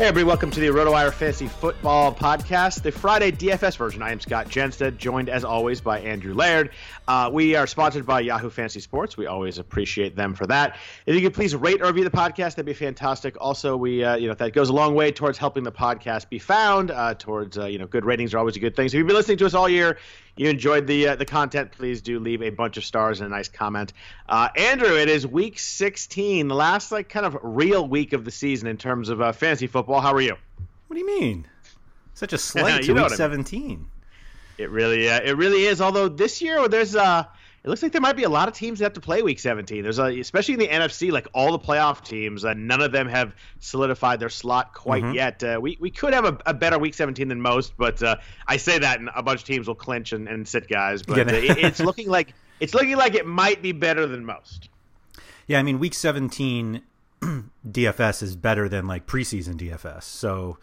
Hey, everybody, welcome to the RotoWire Fantasy Football Podcast, the Friday DFS version. I am Scott Jenstad, joined as always by Andrew Laird. Uh, we are sponsored by Yahoo Fantasy Sports. We always appreciate them for that. If you could please rate or review the podcast, that'd be fantastic. Also, we, uh, you know, that goes a long way towards helping the podcast be found, uh, towards, uh, you know, good ratings are always a good thing. So if you've been listening to us all year, you enjoyed the uh, the content, please do leave a bunch of stars and a nice comment. Uh, Andrew, it is week 16, the last like kind of real week of the season in terms of uh, fantasy football. How are you? What do you mean? Such a slight to week 17. mean. It really, uh, it really is. Although this year there's uh it looks like there might be a lot of teams that have to play Week 17. There's a, especially in the NFC, like all the playoff teams, uh, none of them have solidified their slot quite Mhm. yet. Uh, we we could have a, a better Week 17 than most, but uh, I say that, and a bunch of teams will clinch and, and sit guys. But uh, it, it's looking like it's looking like it might be better than most. Yeah, I mean, week 17 DFS is better than like preseason DFS. So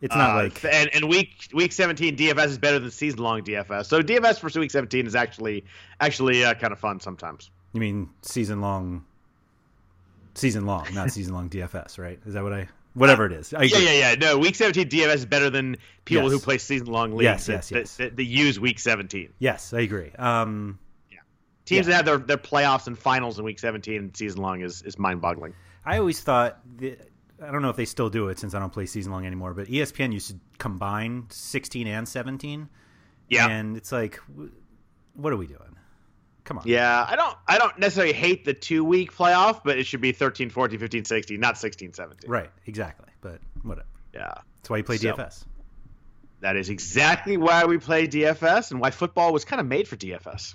it's not Uh, like. and, and week week 17 DFS is better than season long DFS. So DFS for week 17 is actually actually uh, kind of fun sometimes. You mean season long. Season long, not season long DFS, right? Is that what I. Whatever it is. I Yeah, agree. yeah, yeah. No, week 17 DFS is better than people Yes. who play season long leagues Yes, that, yes, yes. That, that, that use week 17. Yes, I agree. Um, Teams Yeah. that have their, their playoffs and finals in week 17 and season long is, is mind boggling. I always thought that, I don't know if they still do it since I don't play season long anymore, but ESPN used to combine 16 and 17. Yeah. And it's like, what are we doing? Come on. Yeah, I don't I don't necessarily hate the two week playoff, but it should be 13, 14, 15, 16, not 16, 17. Right, exactly. But whatever. Yeah. That's why you play So- DFS. That is exactly why we play DFS and why football was kind of made for DFS.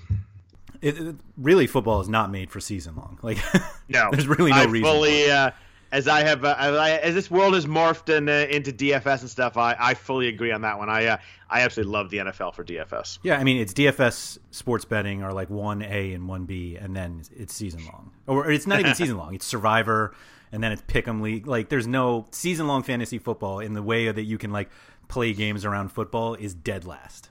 It, it- really, football is not made for season long. Like, No, there's really no I reason. Fully, uh, as I have, uh, as, I, as this world has morphed in, uh, into DFS and stuff, I, I fully agree on that one. I, uh, I absolutely love the NFL for DFS. Yeah, I mean, it's DFS sports betting are like one A and one B, and then it's season long, or it's not even season long. It's Survivor, and then it's Pick'em League. Like, there's no season long fantasy football in the way that you can like play games around football is dead last.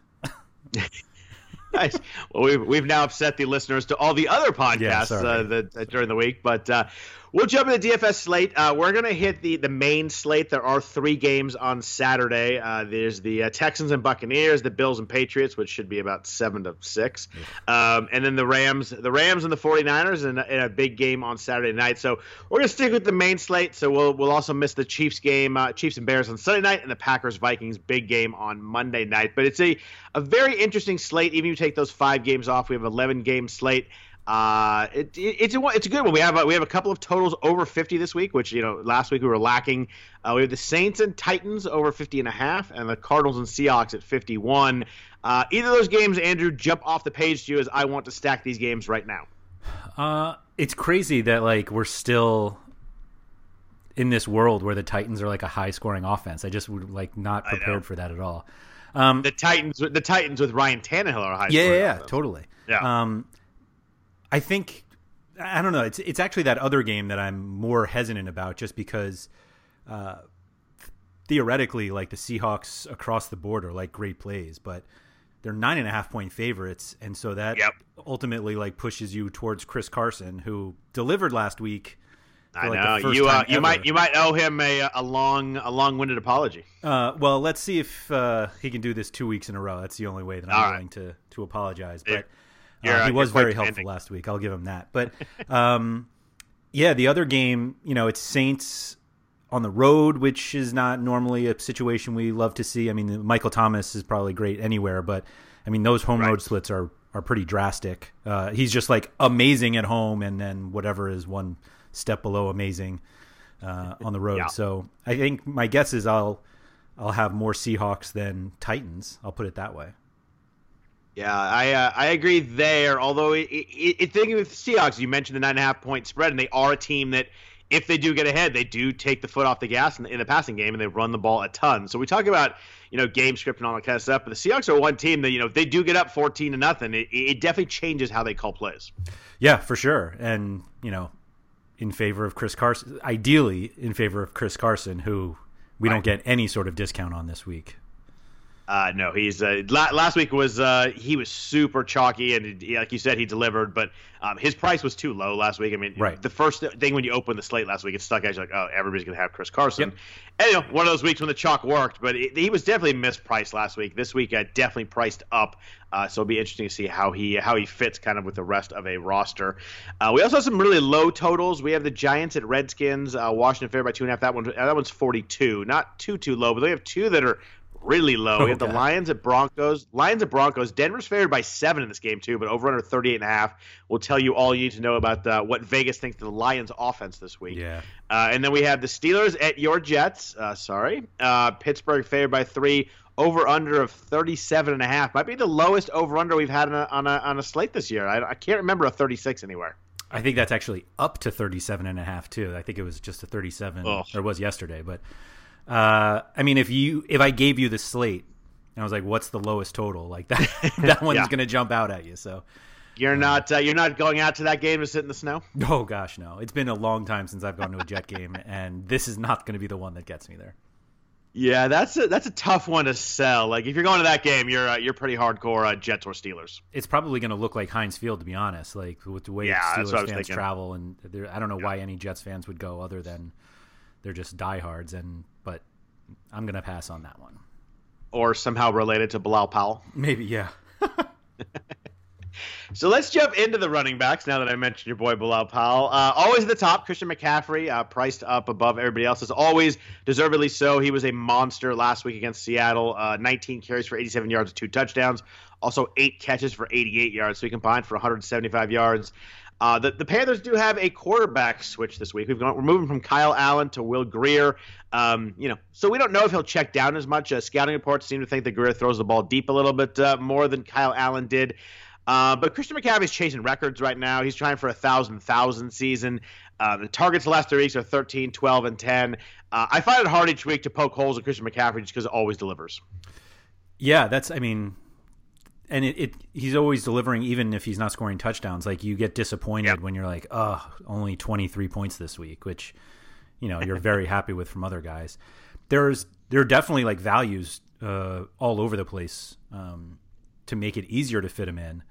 nice. Well, we've, we've now upset the listeners to all the other podcasts sorry. uh, that, that during the week, but uh, We'll jump into the DFS slate. Uh, we're going to hit the, the main slate. There are three games on Saturday. Uh, there's the uh, Texans and Buccaneers, the Bills and Patriots, which should be about seven to six, um, and then the Rams, the Rams and the 49ers, in, in a big game on Saturday night. So we're going to stick with the main slate. So we'll we'll also miss the Chiefs game, uh, Chiefs and Bears on Sunday night, and the Packers Vikings big game on Monday night. But it's a a very interesting slate. Even if you take those five games off, we have 11 game slate. Uh, it, it, it's a it's a good one. We have a, we have a couple of totals over 50 this week, which you know last week we were lacking. Uh, we have the Saints and Titans over 50 and a half, and the Cardinals and Seahawks at 51. Uh, either of those games, Andrew, jump off the page to you as I want to stack these games right now. Uh, it's crazy that like we're still in this world where the Titans are like a high scoring offense. I just would like not prepared for that at all. Um, the Titans, the Titans with Ryan Tannehill are high. Yeah, yeah, yeah, totally. Yeah. Um, I think I don't know. It's it's actually that other game that I'm more hesitant about, just because uh, theoretically, like the Seahawks across the board are like great plays, but they're nine and a half point favorites, and so that yep. ultimately like pushes you towards Chris Carson, who delivered last week. I like know you. Uh, you ever. might you might owe him a, a long a long winded apology. Uh, well, let's see if uh, he can do this two weeks in a row. That's the only way that I'm All willing right. to to apologize. But. Uh, he was very helpful last week. I'll give him that. But um, yeah, the other game, you know, it's Saints on the road, which is not normally a situation we love to see. I mean, Michael Thomas is probably great anywhere, but I mean, those home right. road splits are are pretty drastic. Uh, he's just like amazing at home, and then whatever is one step below amazing uh, on the road. yeah. So I think my guess is I'll I'll have more Seahawks than Titans. I'll put it that way. Yeah, I uh, I agree there. Although it, it, it, thinking with the Seahawks, you mentioned the nine and a half point spread, and they are a team that if they do get ahead, they do take the foot off the gas in the, in the passing game, and they run the ball a ton. So we talk about you know game script and all that kind of stuff, but the Seahawks are one team that you know if they do get up fourteen to nothing, it, it definitely changes how they call plays. Yeah, for sure, and you know in favor of Chris Carson, ideally in favor of Chris Carson, who we right. don't get any sort of discount on this week. Uh, no, he's uh, la- last week was uh, he was super chalky and he, like you said he delivered, but um, his price was too low last week. I mean, right. the first thing when you open the slate last week, it stuck out. You're like, oh, everybody's gonna have Chris Carson. Yep. And you know, one of those weeks when the chalk worked, but it, he was definitely mispriced last week. This week, uh, definitely priced up. Uh, so it'll be interesting to see how he how he fits kind of with the rest of a roster. Uh, we also have some really low totals. We have the Giants at Redskins, uh, Washington fair by two and a half. That one that one's forty two, not too too low, but we have two that are really low. Oh, we have the Lions at Broncos. Lions at Broncos. Denver's favored by seven in this game too, but over under 38 and a half will tell you all you need to know about uh, what Vegas thinks of the Lions offense this week. Yeah. Uh, and then we have the Steelers at your Jets. Uh, sorry. Uh, Pittsburgh favored by three. Over under of 37 and a half. Might be the lowest over under we've had on a, on a, on a slate this year. I, I can't remember a 36 anywhere. I think that's actually up to 37 and a half too. I think it was just a 37 Ugh. or was yesterday, but uh, I mean, if you if I gave you the slate and I was like, "What's the lowest total?" Like that that one's yeah. going to jump out at you. So you're not uh, you're not going out to that game to sit in the snow. Oh gosh, no! It's been a long time since I've gone to a Jet game, and this is not going to be the one that gets me there. Yeah, that's a that's a tough one to sell. Like if you're going to that game, you're uh, you're pretty hardcore uh, Jets or Steelers. It's probably going to look like Heinz Field, to be honest. Like with the way yeah, Steelers fans travel, and I don't know yeah. why any Jets fans would go other than they're just diehards. And but I'm going to pass on that one. Or somehow related to Bilal Powell. Maybe, yeah. so let's jump into the running backs now that I mentioned your boy Bilal Powell. Uh, always at the top, Christian McCaffrey, uh, priced up above everybody else, as always, deservedly so. He was a monster last week against Seattle. Uh, 19 carries for 87 yards and two touchdowns. Also, eight catches for 88 yards. So he combined for 175 yards. Uh, the, the Panthers do have a quarterback switch this week. We've gone, we're moving from Kyle Allen to Will Grier. Um, you know, so we don't know if he'll check down as much. Uh, scouting reports seem to think that Grier throws the ball deep a little bit uh, more than Kyle Allen did. Uh, but Christian McCaffrey's chasing records right now. He's trying for a thousand thousand season. Uh, the targets the last three weeks are 13, 12, and 10. Uh, I find it hard each week to poke holes in Christian McCaffrey just because it always delivers. Yeah, that's. I mean, and it, it, he's always delivering even if he's not scoring touchdowns like you get disappointed yep. when you're like oh only 23 points this week which you know you're very happy with from other guys there's there are definitely like values uh, all over the place um, to make it easier to fit him in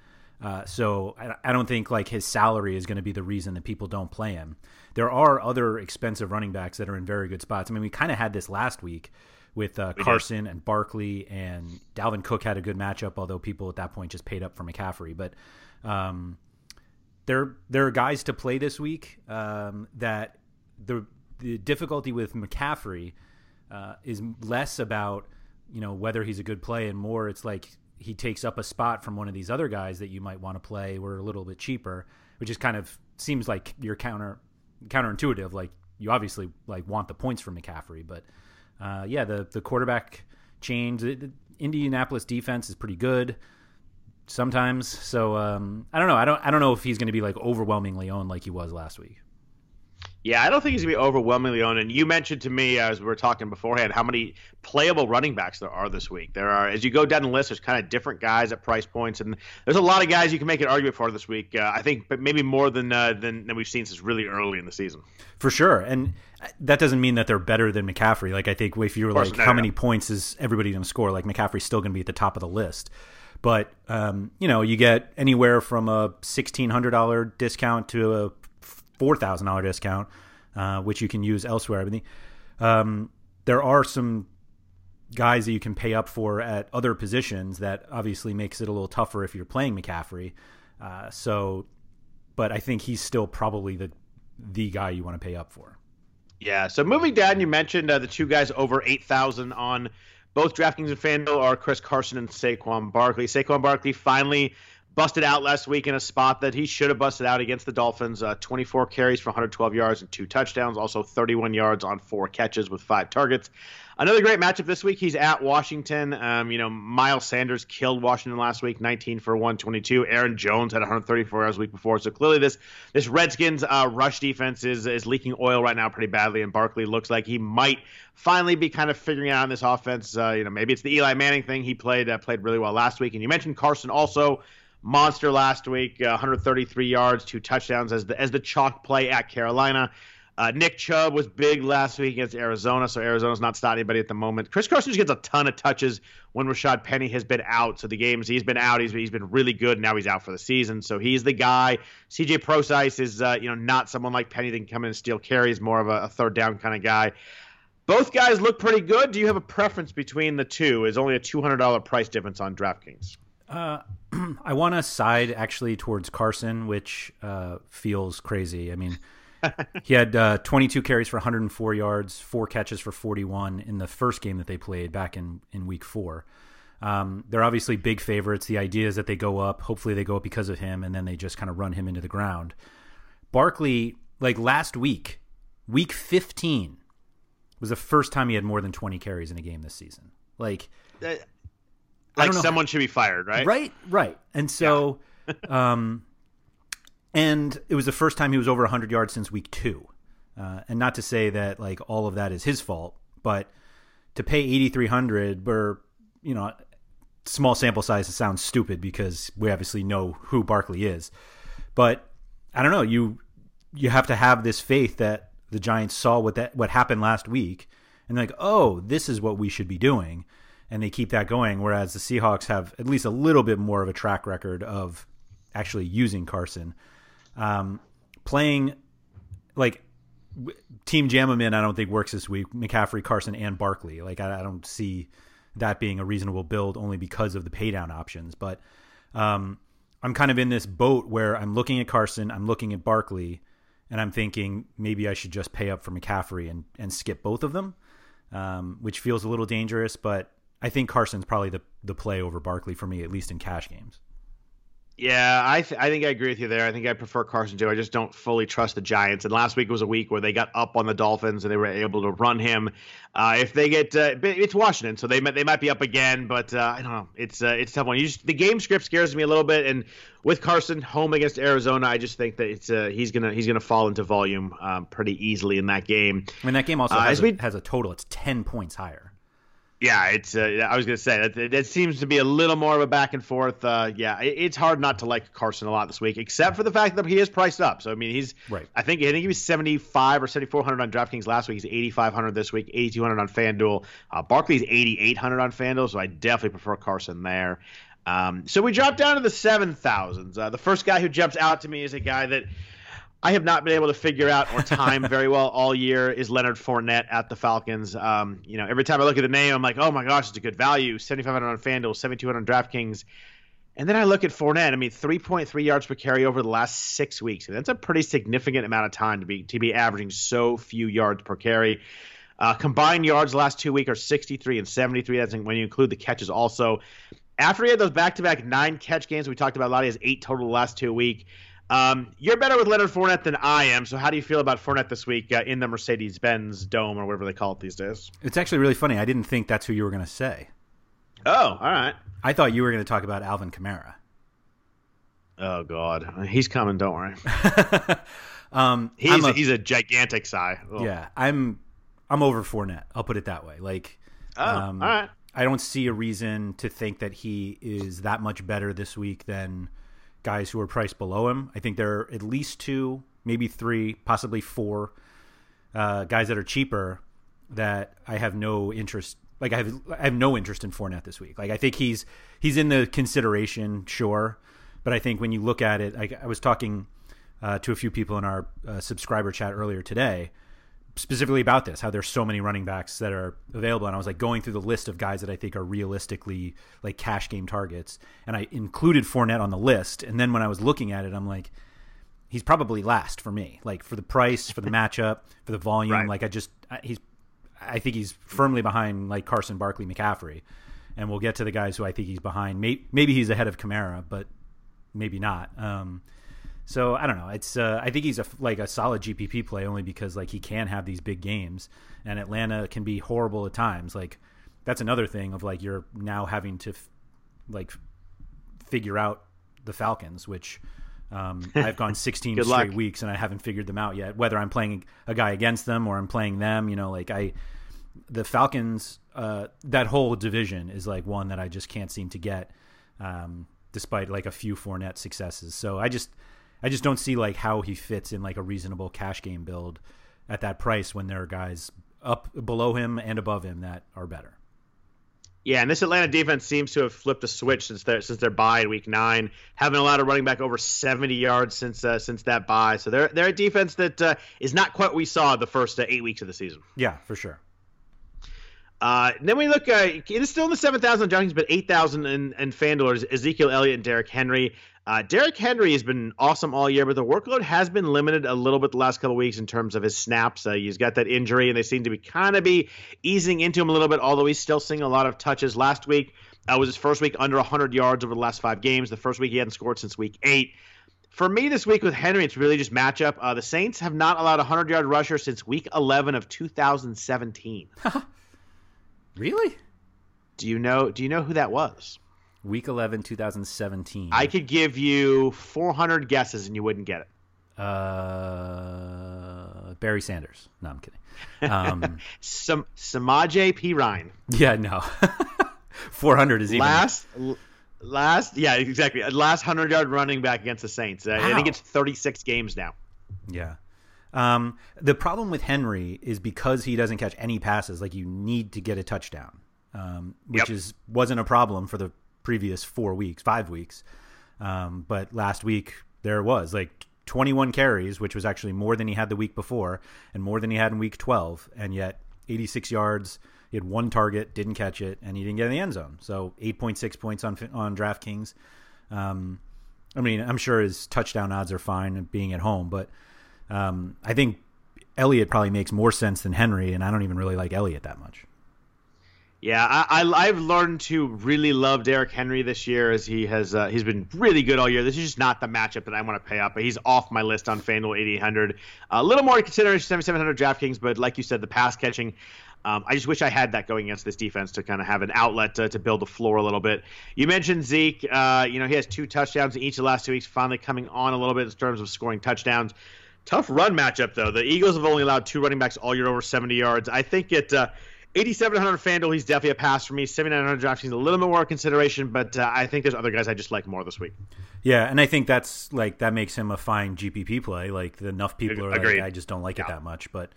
Uh, so I, I don't think like his salary is going to be the reason that people don't play him. There are other expensive running backs that are in very good spots. I mean, we kind of had this last week with uh, Carson and Barkley and Dalvin Cook had a good matchup, although people at that point just paid up for McCaffrey. But um, there there are guys to play this week um, that the the difficulty with McCaffrey uh, is less about you know whether he's a good play and more it's like he takes up a spot from one of these other guys that you might want to play were a little bit cheaper, which is kind of seems like you're counter counterintuitive. Like you obviously like want the points from McCaffrey, but uh, yeah, the the quarterback change. The, Indianapolis defense is pretty good sometimes. So um, I don't know. I don't. I don't know if he's going to be like overwhelmingly owned like he was last week. Yeah, I don't think he's gonna be overwhelmingly owned. And you mentioned to me as we were talking beforehand how many playable running backs there are this week. There are, as you go down the list, there's kind of different guys at price points, and there's a lot of guys you can make an argument for this week. Uh, I think, but maybe more than, uh, than than we've seen since really early in the season. For sure, and that doesn't mean that they're better than McCaffrey. Like I think if you were like, no, how no. many points is everybody going to score? Like McCaffrey's still going to be at the top of the list. But um, you know, you get anywhere from a sixteen hundred dollar discount to a four thousand dollar discount uh, which you can use elsewhere. I mean, um, there are some guys that you can pay up for at other positions that obviously makes it a little tougher if you're playing McCaffrey. Uh, so, but I think he's still probably the the guy you want to pay up for. Yeah. So moving down, you mentioned uh, the two guys over eight thousand on both DraftKings and FanDuel are Chris Carson and Saquon Barkley. Saquon Barkley finally busted out last week in a spot that he should have busted out against the Dolphins. Uh, 24 carries for 112 yards and two touchdowns, also 31 yards on four catches with five targets. Another great matchup this week. He's at Washington. Um, you know, Miles Sanders killed Washington last week, 19 for 122. Aaron Jones had 134 yards a week before. So clearly, this this Redskins uh, rush defense is is leaking oil right now pretty badly. And Barkley looks like he might finally be kind of figuring out on this offense. Uh, you know, maybe it's the Eli Manning thing. He played uh, played really well last week. And you mentioned Carson also monster last week, uh, 133 yards, two touchdowns as the as the chalk play at Carolina. Uh, Nick Chubb was big last week against Arizona, so Arizona's not starting anybody at the moment. Chris Carson gets a ton of touches when Rashaad Penny has been out. So the games he's been out, he's, he's been really good. Now he's out for the season, so he's the guy. CJ Prosise is uh, you know not someone like Penny that can come in and steal carries, more of a, a third down kind of guy. Both guys look pretty good. Do you have a preference between the two? Is only a two hundred dollar price difference on DraftKings. Uh, I want to side actually towards Carson, which uh, feels crazy. I mean, he had uh, 22 carries for 104 yards, four catches for 41 in the first game that they played back in, in week four. Um, they're obviously big favorites. The idea is that they go up. Hopefully, they go up because of him, and then they just kind of run him into the ground. Barkley, like last week, week 15, was the first time he had more than 20 carries in a game this season. Like, uh, like someone should be fired, right? Right, right. And so, yeah. um, and it was the first time he was over 100 yards since week two. Uh, and not to say that like all of that is his fault, but to pay 8,300 or you know, small sample size sounds stupid because we obviously know who Barkley is. But I don't know, you you have to have this faith that the Giants saw what that what happened last week and like, oh, this is what we should be doing and they keep that going. Whereas the Seahawks have at least a little bit more of a track record of actually using Carson. Um, playing like Team Jamamin, I don't think works this week. McCaffrey, Carson, and Barkley. Like I, I, don't see that being a reasonable build only because of the paydown options. But um, I'm kind of in this boat where I'm looking at Carson, I'm looking at Barkley, and I'm thinking maybe I should just pay up for McCaffrey and and skip both of them, um, which feels a little dangerous. But I think Carson's probably the the play over Barkley for me, at least in cash games. Yeah, I th- I think I agree with you there. I think I prefer Carson too. I just don't fully trust the Giants. And last week was a week where they got up on the Dolphins and they were able to run him. Uh, if they get, uh, it's Washington, so they might they might be up again. But uh, I don't know. It's uh, it's tough one. Just, the game script scares me a little bit. And with Carson home against Arizona, I just think that it's uh, he's gonna he's gonna fall into volume um, pretty easily in that game. I mean, that game also uh, has, a, we, has a total. It's ten points higher. Yeah, it's. Uh, I was going to say that it, seems to be a little more of a back and forth. Uh, yeah, it, it's hard not to like Carson a lot this week, except for the fact that he is priced up. So I mean, he's right. I think I think he was seventy five or seventy four hundred on DraftKings last week. He's eighty five hundred this week, eighty two hundred on FanDuel. Uh, Barkley's eighty eight hundred on FanDuel, so I definitely prefer Carson there. Um, so we drop down to the seven thousands. Uh, the first guy who jumps out to me is a guy that I have not been able to figure out or time very well all year is Leonard Fournette at the Falcons. Um, you know, every time I look at the name, I'm like, oh my gosh, it's a good value. 7,500 on FanDuel, 7,200 on DraftKings. And then I look at Fournette. I mean, 3.3 yards per carry over the last six weeks. That's a pretty significant amount of time to be to be averaging so few yards per carry. Uh, combined yards last two weeks are 63 and 73. That's when you include the catches also. After he had those back-to-back nine catch games we talked about a lot, he has eight total the last two week. Um, you're better with Leonard Fournette than I am. So how do you feel about Fournette this week uh, in the Mercedes-Benz Dome or whatever they call it these days? It's actually really funny. I didn't think that's who you were going to say. Oh, all right. I thought you were going to talk about Alvin Kamara. Oh God, he's coming. Don't worry. um, he's a, he's a gigantic sigh. Oh. Yeah, I'm I'm over Fournette. I'll put it that way. Like, oh, um, all right. I don't see a reason to think that he is that much better this week than guys who are priced below him. I think there are at least two, maybe three, possibly four uh, guys that are cheaper that I have no interest. Like I have, I have no interest in Fournette this week. Like I think he's he's in the consideration, sure, but I think when you look at it, I, I was talking uh, to a few people in our uh, subscriber chat earlier today, specifically about this, how there's so many running backs that are available. And I was like going through the list of guys that I think are realistically like cash game targets. And I included Fournette on the list. And then when I was looking at it, I'm like, he's probably last for me. Like for the price, for the matchup, for the volume. Right. Like I just, he's, I think he's firmly behind like Carson Barkley McCaffrey. And we'll get to the guys who I think he's behind. Maybe, maybe he's ahead of Kamara, but maybe not. Um, so I don't know. It's uh, I think he's a like a solid GPP play only because like he can have these big games, and Atlanta can be horrible at times. Like that's another thing of like you're now having to f- like figure out the Falcons, which um, I've gone 16 straight luck. weeks and I haven't figured them out yet. Whether I'm playing a guy against them or I'm playing them, you know, like I the Falcons, uh, that whole division is like one that I just can't seem to get, um, despite like a few Fournette successes. So I just I just don't see like how he fits in like a reasonable cash game build at that price when there are guys up below him and above him that are better. Yeah, and this Atlanta defense seems to have flipped a switch since their since their bye in week nine. Haven't allowed a running back over seventy yards since uh, since that bye. So they're they're a defense that uh, is not quite what we saw the first uh, eight weeks of the season. Yeah, for sure. Uh, then we look. Uh, it is still in the seven thousand junkings, but eight thousand in, in FanDuel. Ezekiel Elliott and Derrick Henry. Uh, Derrick Henry has been awesome all year, but the workload has been limited a little bit the last couple weeks in terms of his snaps. Uh, he's got that injury, and they seem to be kind of be easing into him a little bit, although he's still seeing a lot of touches. Last week uh, was his first week under 100 yards over the last five games. The first week he hadn't scored since week eight. For me this week with Henry, it's really just matchup. Uh, the Saints have not allowed a 100 yard rusher since week 11 of 2017. really? Do you know? Do you know who that was? Week 11, 2017. I could give you 400 guesses and you wouldn't get it. Uh, Barry Sanders. No, I'm kidding. Um, Sam- Samaje Perine. Yeah, no. 400 is even. Last, last, yeah, exactly. Last 100 yard running back against the Saints. Wow. I think it's 36 games now. Yeah. Um, the problem with Henry is because he doesn't catch any passes, like you need to get a touchdown. Um, which yep. is wasn't a problem for the previous four weeks, five weeks. Um, but last week there was like 21 carries, which was actually more than he had the week before and more than he had in week 12. And yet 86 yards. He had one target, didn't catch it, and he didn't get in the end zone. So 8.6 points on on DraftKings. Um, I mean, I'm sure his touchdown odds are fine being at home, but um, I think Elliott probably makes more sense than Henry, and I don't even really like Elliott that much. Yeah, I, I have learned to really love Derrick Henry this year as he has uh, he's been really good all year. This is just not the matchup that I want to pay up, but he's off my list on FanDuel 8800. A little more to consider 7700 DraftKings, but like you said, the pass catching. Um, I just wish I had that going against this defense to kind of have an outlet to, to build the floor a little bit. You mentioned Zeke. Uh, you know he has two touchdowns in each of the last two weeks, finally coming on a little bit in terms of scoring touchdowns. Tough run matchup though. The Eagles have only allowed two running backs all year over 70 yards. I think it. Uh, 8,700 FanDuel, he's definitely a pass for me. 7,900 DraftKings, a little bit more consideration, but uh, I think there's other guys I just like more this week. Yeah, and I think that's like that makes him a fine GPP play. Like enough people are Agreed. like, I just don't like yeah. it that much. But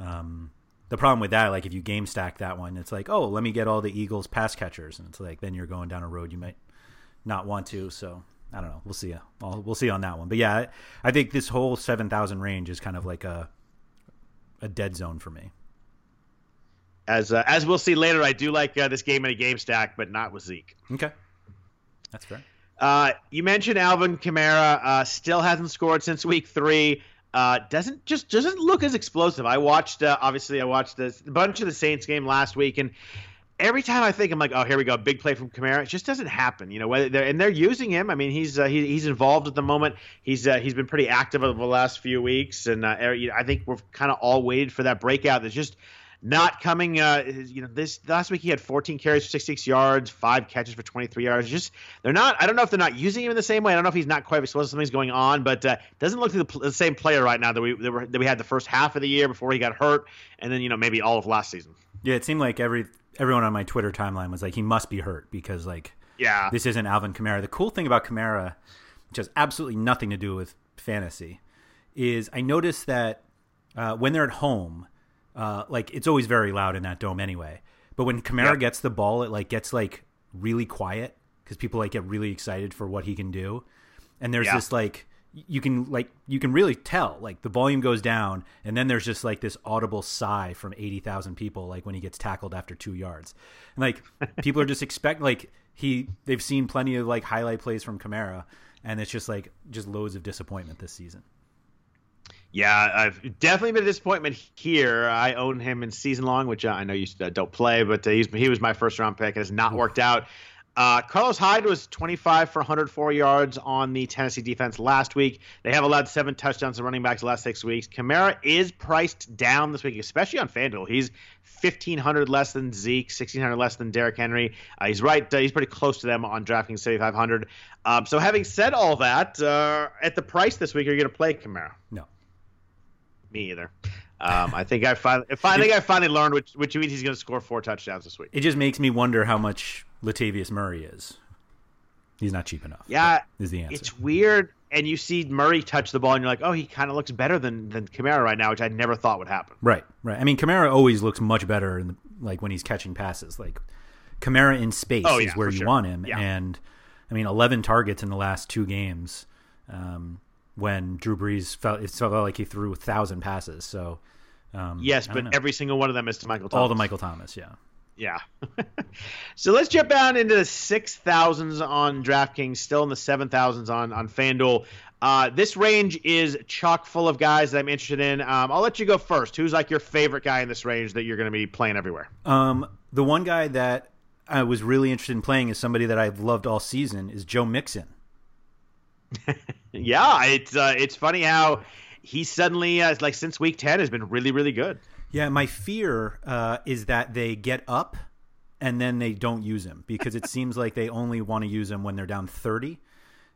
um, the problem with that, like if you game stack that one, it's like, oh, let me get all the Eagles pass catchers, and it's like then you're going down a road you might not want to. So I don't know. We'll see. I'll, we'll see on that one. But yeah, I, I think this whole seven thousand range is kind of like a a dead zone for me. As uh, as we'll see later, I do like uh, this game in a game stack, but not with Zeke. Okay, that's fair. Uh, you mentioned Alvin Kamara uh, still hasn't scored since week three. Uh, doesn't just doesn't look as explosive. I watched uh, obviously I watched this, a bunch of the Saints game last week, and every time I think I'm like, oh, here we go, big play from Kamara. It just doesn't happen, you know. Whether they're, and they're using him. I mean, he's uh, he, he's involved at the moment. He's uh, he's been pretty active over the last few weeks, and uh, I think we're kind of all waited for that breakout. There's just not coming. Uh, you know, this last week he had 14 carries for 66 yards, five catches for 23 yards. Just they're not. I don't know if they're not using him in the same way. I don't know if he's not quite explosive. Something's going on, but uh, doesn't look like the, the, same player right now that we that, were, that we had the first half of the year before he got hurt, and then you know maybe all of last season. Yeah, it seemed like every everyone on my Twitter timeline was like, he must be hurt because like, yeah, this isn't Alvin Kamara. The cool thing about Kamara, which has absolutely nothing to do with fantasy, is I noticed that uh, when they're at home, uh, like it's always very loud in that dome anyway. But when Kamara gets the ball, it like gets like really quiet because people like get really excited for what he can do. And there's yeah. this like you can like you can really tell like the volume goes down and then there's just like this audible sigh from 80,000 people like when he gets tackled after 2 yards. And like people are just expect like he they've seen plenty of like highlight plays from Kamara and it's just like just loads of disappointment this season. Yeah, I've definitely been a disappointment here. I own him in season long, which I know you don't play, but uh, he was my first round pick. It has not worked out. Uh, Carlos Hyde was 25 for 104 yards on the Tennessee defense last week. They have allowed seven touchdowns to running backs the last six weeks. Kamara is priced down this week, especially on FanDuel. He's 1,500 less than Zeke, 1,600 less than Derrick Henry. Uh, he's right. Uh, he's pretty close to them on DraftKings 7,500. Um, so, having said all that, uh, at the price this week, are you going to play Kamara? No. Me either. Um, I think I finally, I think I finally learned which which means he's going to score four touchdowns this week. It just makes me wonder how much Latavius Murray is. He's not cheap enough. Yeah, is the answer. It's weird, and you see Murray touch the ball, and you're like, oh, he kind of looks better than than Kamara right now, which I never thought would happen. Right, right. I mean, Kamara always looks much better in the, like when he's catching passes. Like Kamara in space oh, yeah, is where you sure. want him, yeah. and I mean, 11 targets in the last two games. Um, when Drew Brees felt it felt like he threw a thousand passes. So um, yes, but every single one of them is to Michael Thomas. All the Michael Thomas, yeah. Yeah. so let's jump down into the six thousands on DraftKings, still in the seven thousands on on FanDuel. Uh, this range is chock full of guys that I'm interested in. Um, I'll let you go first. Who's like your favorite guy in this range that you're going to be playing everywhere? Um, the one guy that I was really interested in playing is somebody that I've loved all season is Joe Mixon. yeah, it's uh, it's funny how he suddenly uh, like since week ten has been really really good. Yeah, my fear uh, is that they get up and then they don't use him because it seems like they only want to use him when they're down thirty,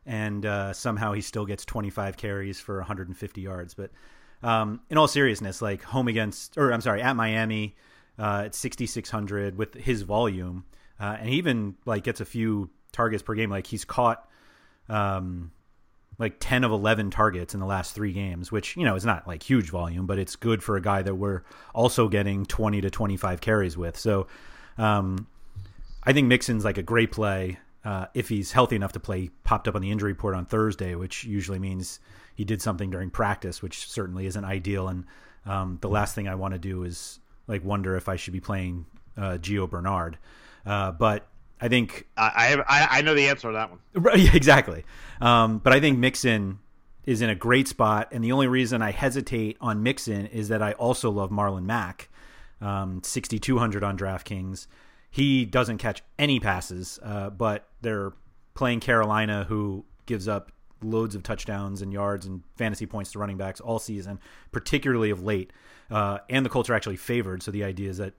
and uh, somehow he still gets twenty five carries for 150 yards. But um, in all seriousness, like home against or I'm sorry at Miami uh, at 6600 with his volume, uh, and he even like gets a few targets per game. Like he's caught. Um, like 10 of 11 targets in the last three games, which, you know, is not like huge volume, but it's good for a guy that we're also getting 20 to 25 carries with. So um, I think Mixon's like a great play uh, if he's healthy enough to play. Popped up on the injury report on Thursday, which usually means he did something during practice, which certainly isn't ideal. And um, the last thing I want to do is like wonder if I should be playing uh, Gio Bernard. Uh, but I think I I, I know the answer to that one. Right, exactly. Um, but I think Mixon is in a great spot, and the only reason I hesitate on Mixon is that I also love Marlon Mack, um, sixty two hundred on DraftKings. He doesn't catch any passes, uh, but they're playing Carolina, who gives up loads of touchdowns and yards and fantasy points to running backs all season, particularly of late. Uh, and the Colts are actually favored, so the idea is that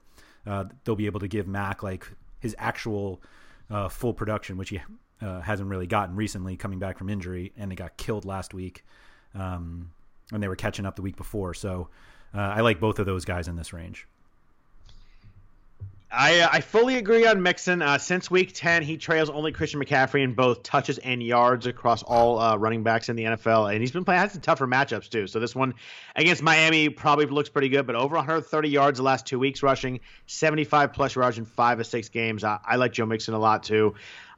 uh, they'll be able to give Mack like his actual uh, full production, which he uh, hasn't really gotten recently, coming back from injury, and they got killed last week, um, and they were catching up the week before. So uh, I like both of those guys in this range. I, uh, I fully agree on Mixon. Uh, since week 10, he trails only Christian McCaffrey in both touches and yards across all uh, running backs in the NFL. And he's been playing, had some tougher matchups, too. So this one against Miami probably looks pretty good, but over 130 yards the last two weeks rushing, 75 plus yards in five of six games. I, I like Joe Mixon a lot, too.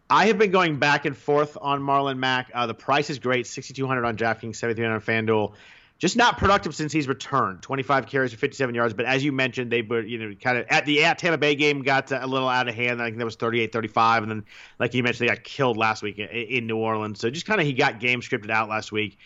I have been going back and forth on Marlon Mack. Uh, the price is great, 6,200 on DraftKings, 7,300 on FanDuel. Just not productive since he's returned. 25 carries for 57 yards, but as you mentioned, they were you know kind of at the at Tampa Bay game got a little out of hand. I think that was 38-35, and then like you mentioned, they got killed last week in, in New Orleans. So just kind of he got game scripted out last week.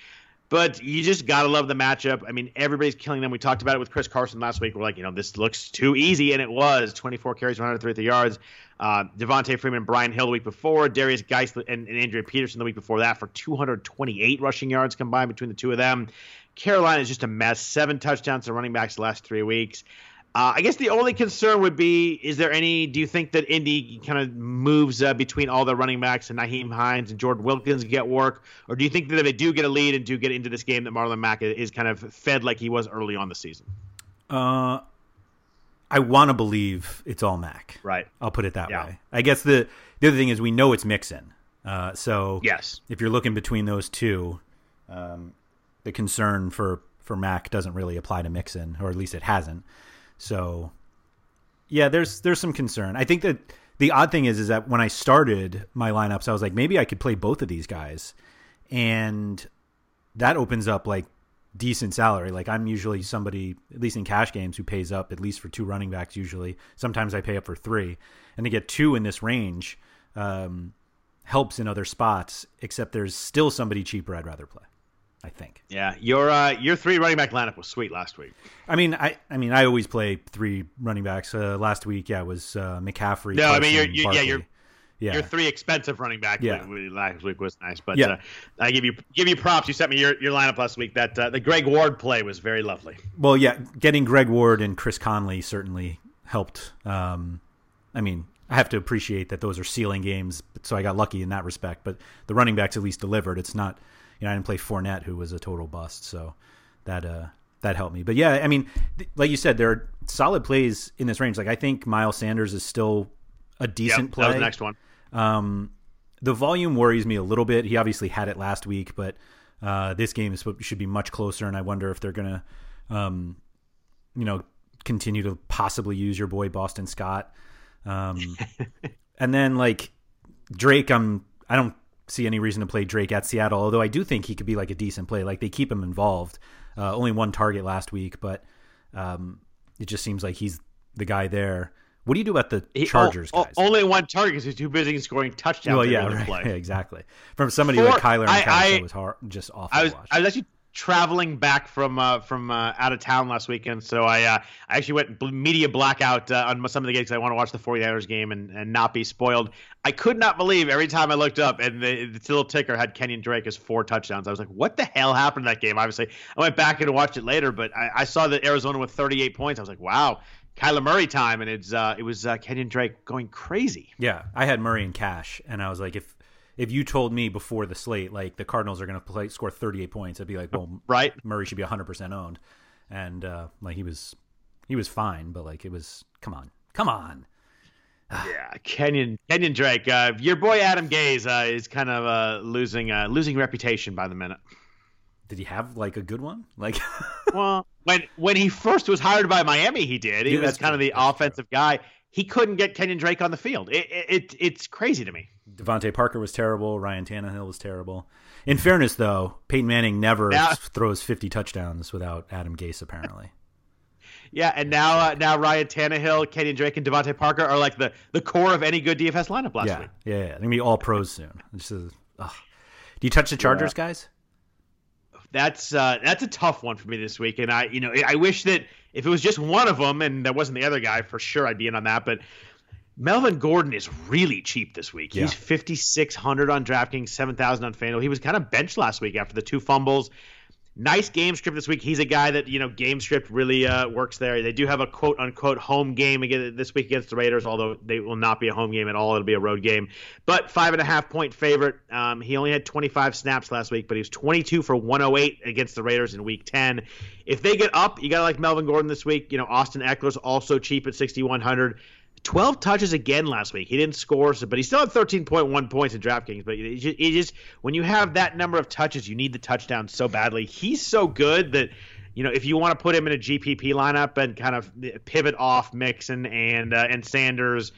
But you just gotta love the matchup. I mean, everybody's killing them. We talked about it with Chris Carson last week. We're like, you know, this looks too easy, and it was. 24 carries, 130 yards. Uh, Devonta Freeman, Brian Hill the week before, Derrius Guice and, and Adrian Peterson the week before that for 228 rushing yards combined between the two of them. Carolina is just a mess. Seven touchdowns to running backs the last three weeks. Uh, I guess the only concern would be: Is there any? Do you think that Indy kind of moves uh, between all the running backs and Nyheim Hines and Jordan Wilkins get work, or do you think that if they do get a lead and do get into this game, that Marlon Mack is kind of fed like he was early on the season? Uh, I want to believe it's all Mack. Right. I'll put it that Yeah. way. I guess the the other thing is we know it's Mixon. Uh, so Yes. if you're looking between those two, um, the concern for for Mack doesn't really apply to Mixon, or at least it hasn't. So yeah, there's there's some concern. I think that the odd thing is is that when I started my lineups, I was like maybe I could play both of these guys, and that opens up like decent salary. Like I'm usually somebody, at least in cash games, who pays up at least for two running backs. Usually, sometimes I pay up for three, and to get two in this range um, helps in other spots. Except there's still somebody cheaper I'd rather play. I think. Yeah, your uh, your three running back lineup was sweet last week. I mean, I I mean, I always play three running backs. Uh, last week, yeah, it was uh, McCaffrey. No, I mean, you're- you- yeah, you're- yeah. Your three expensive running back Yeah. last week was nice, but Yeah. uh, I give you give you props. You sent me your, your lineup last week. That uh, the Greg Ward play was very lovely. Well, yeah, getting Greg Ward and Chris Conley certainly helped. Um, I mean, I have to appreciate that those are ceiling games, so I got lucky in that respect. But the running backs at least delivered. It's not, you know, I didn't play Fournette, who was a total bust, so that uh, that helped me. But yeah, I mean, th- like you said, there are solid plays in this range. Like I think Miles Sanders is still a decent Yep, play. that was the next one. Um, the volume worries me a little bit. He obviously had it last week, but uh, this game is, should be much closer, and I wonder if they're gonna, um, you know, continue to possibly use your boy Boston Scott. Um, and then like Drake, I'm I don't see any reason to play Drake at Seattle, although I do think he could be like a decent play. Like they keep him involved. Uh, only one target last week, but um, it just seems like he's the guy there. What do you do about the He- Chargers o- o- guys? only one target because he's too busy scoring touchdowns. well, yeah, right. Yeah, exactly. From somebody Four- like Kyler and I- I- was hard, just awful I was. I was actually traveling back from uh, from uh, out of town last weekend, so I uh, I actually went media blackout uh, on some of the games I want to watch the 49ers game and, and not be spoiled. I could not believe every time I looked up and the, the little ticker had Kenyon Drake as four touchdowns. I was like, what the hell happened to that game? Obviously, I went back and watched it later, but I, I saw that Arizona with 38 points. I was like, wow. Kyler Murray time, and it's uh, it was uh, Kenyon Drake going crazy. yeah, I had Murray in Cash, and I was like, if if you told me before the slate, like the Cardinals are going to play score 38 points, I'd be like, well, Right? Murray should be 100 percent owned, and uh, like he was he was fine, but like it was, come on, come on. Yeah, Kenyon Kenyon Drake. Uh, your boy Adam Gase uh, is kind of uh, losing uh, losing reputation by the minute. Did he have like a good one? Like, Well, when when he first was hired by Miami, he did. He Yeah, was kind of the That's offensive guy. He couldn't get Kenyon Drake on the field. It, it, it it's crazy to me. DeVante Parker was terrible. Ryan Tannehill was terrible. In fairness, though, Peyton Manning never Now- throws 50 touchdowns without Adam Gase, apparently. Yeah, and now uh, now Ryan Tannehill, Kenyon Drake, and DeVante Parker are like the, the core of any good DFS lineup last yeah, week. yeah, yeah. They're gonna be all pros soon. This is, ugh. Do you touch the Chargers, guys? That's uh, that's a tough one for me this week, and I you know I wish that if it was just one of them and there wasn't the other guy, for sure I'd be in on that. But Melvin Gordon is really cheap this week. He's fifty six hundred on DraftKings, seven thousand on FanDuel. He was kind of benched last week after the two fumbles. Nice game script this week. He's a guy that you know game script really uh, works there. They do have a quote unquote home game again this week against the Raiders, although they will not be a home game at all. It'll be a road game. But five and a half point favorite. Um, he only had 25 snaps last week, but he was 22 for 108 against the Raiders in Week 10. If they get up, you got to like Melvin Gordon this week. You know Austin Ekeler's also cheap at 6100. 12 touches again last week. He didn't score, but he still had 13.1 points in DraftKings. But it just, just when you have that number of touches, you need the touchdown so badly. He's so good that you know if you want to put him in a GPP lineup and kind of pivot off Mixon and uh, and Sanders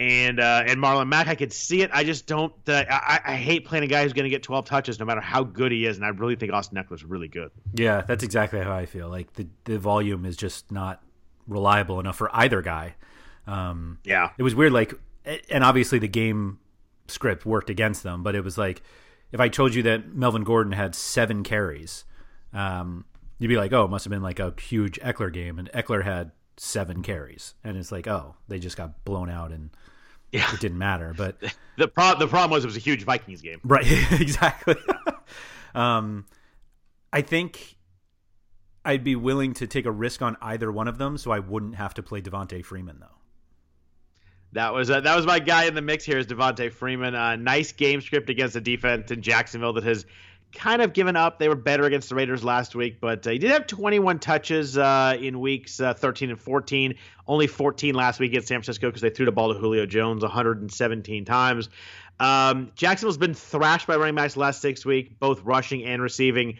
and uh, and Marlon Mack. I could see it. I just don't. Uh, I, I hate playing a guy who's going to get 12 touches no matter how good he is, and I really think Austin Ekeler's really good. Yeah, that's exactly how I feel. Like the the volume is just not reliable enough for either guy. Um, yeah, it was weird. Like, and obviously the game script worked against them, but it was like if I told you that Melvin Gordon had seven carries, um, you'd be like, oh, it must have been like a huge Ekeler game, and Ekeler had seven carries, and it's like, oh, they just got blown out and yeah. it didn't matter. But the pro- the problem was it was a huge Vikings game, right? exactly. um, I think I'd be willing to take a risk on either one of them, so I wouldn't have to play Devonta Freeman though. That was uh, that was my guy in the mix here is Devonta Freeman. Uh, nice game script against a defense in Jacksonville that has kind of given up. They were better against the Raiders last week, but uh, he did have 21 touches uh, in weeks uh, 13 and 14. Only 14 last week against San Francisco because they threw the ball to Julio Jones 117 times. Um, Jacksonville's been thrashed by running backs last six weeks, both rushing and receiving.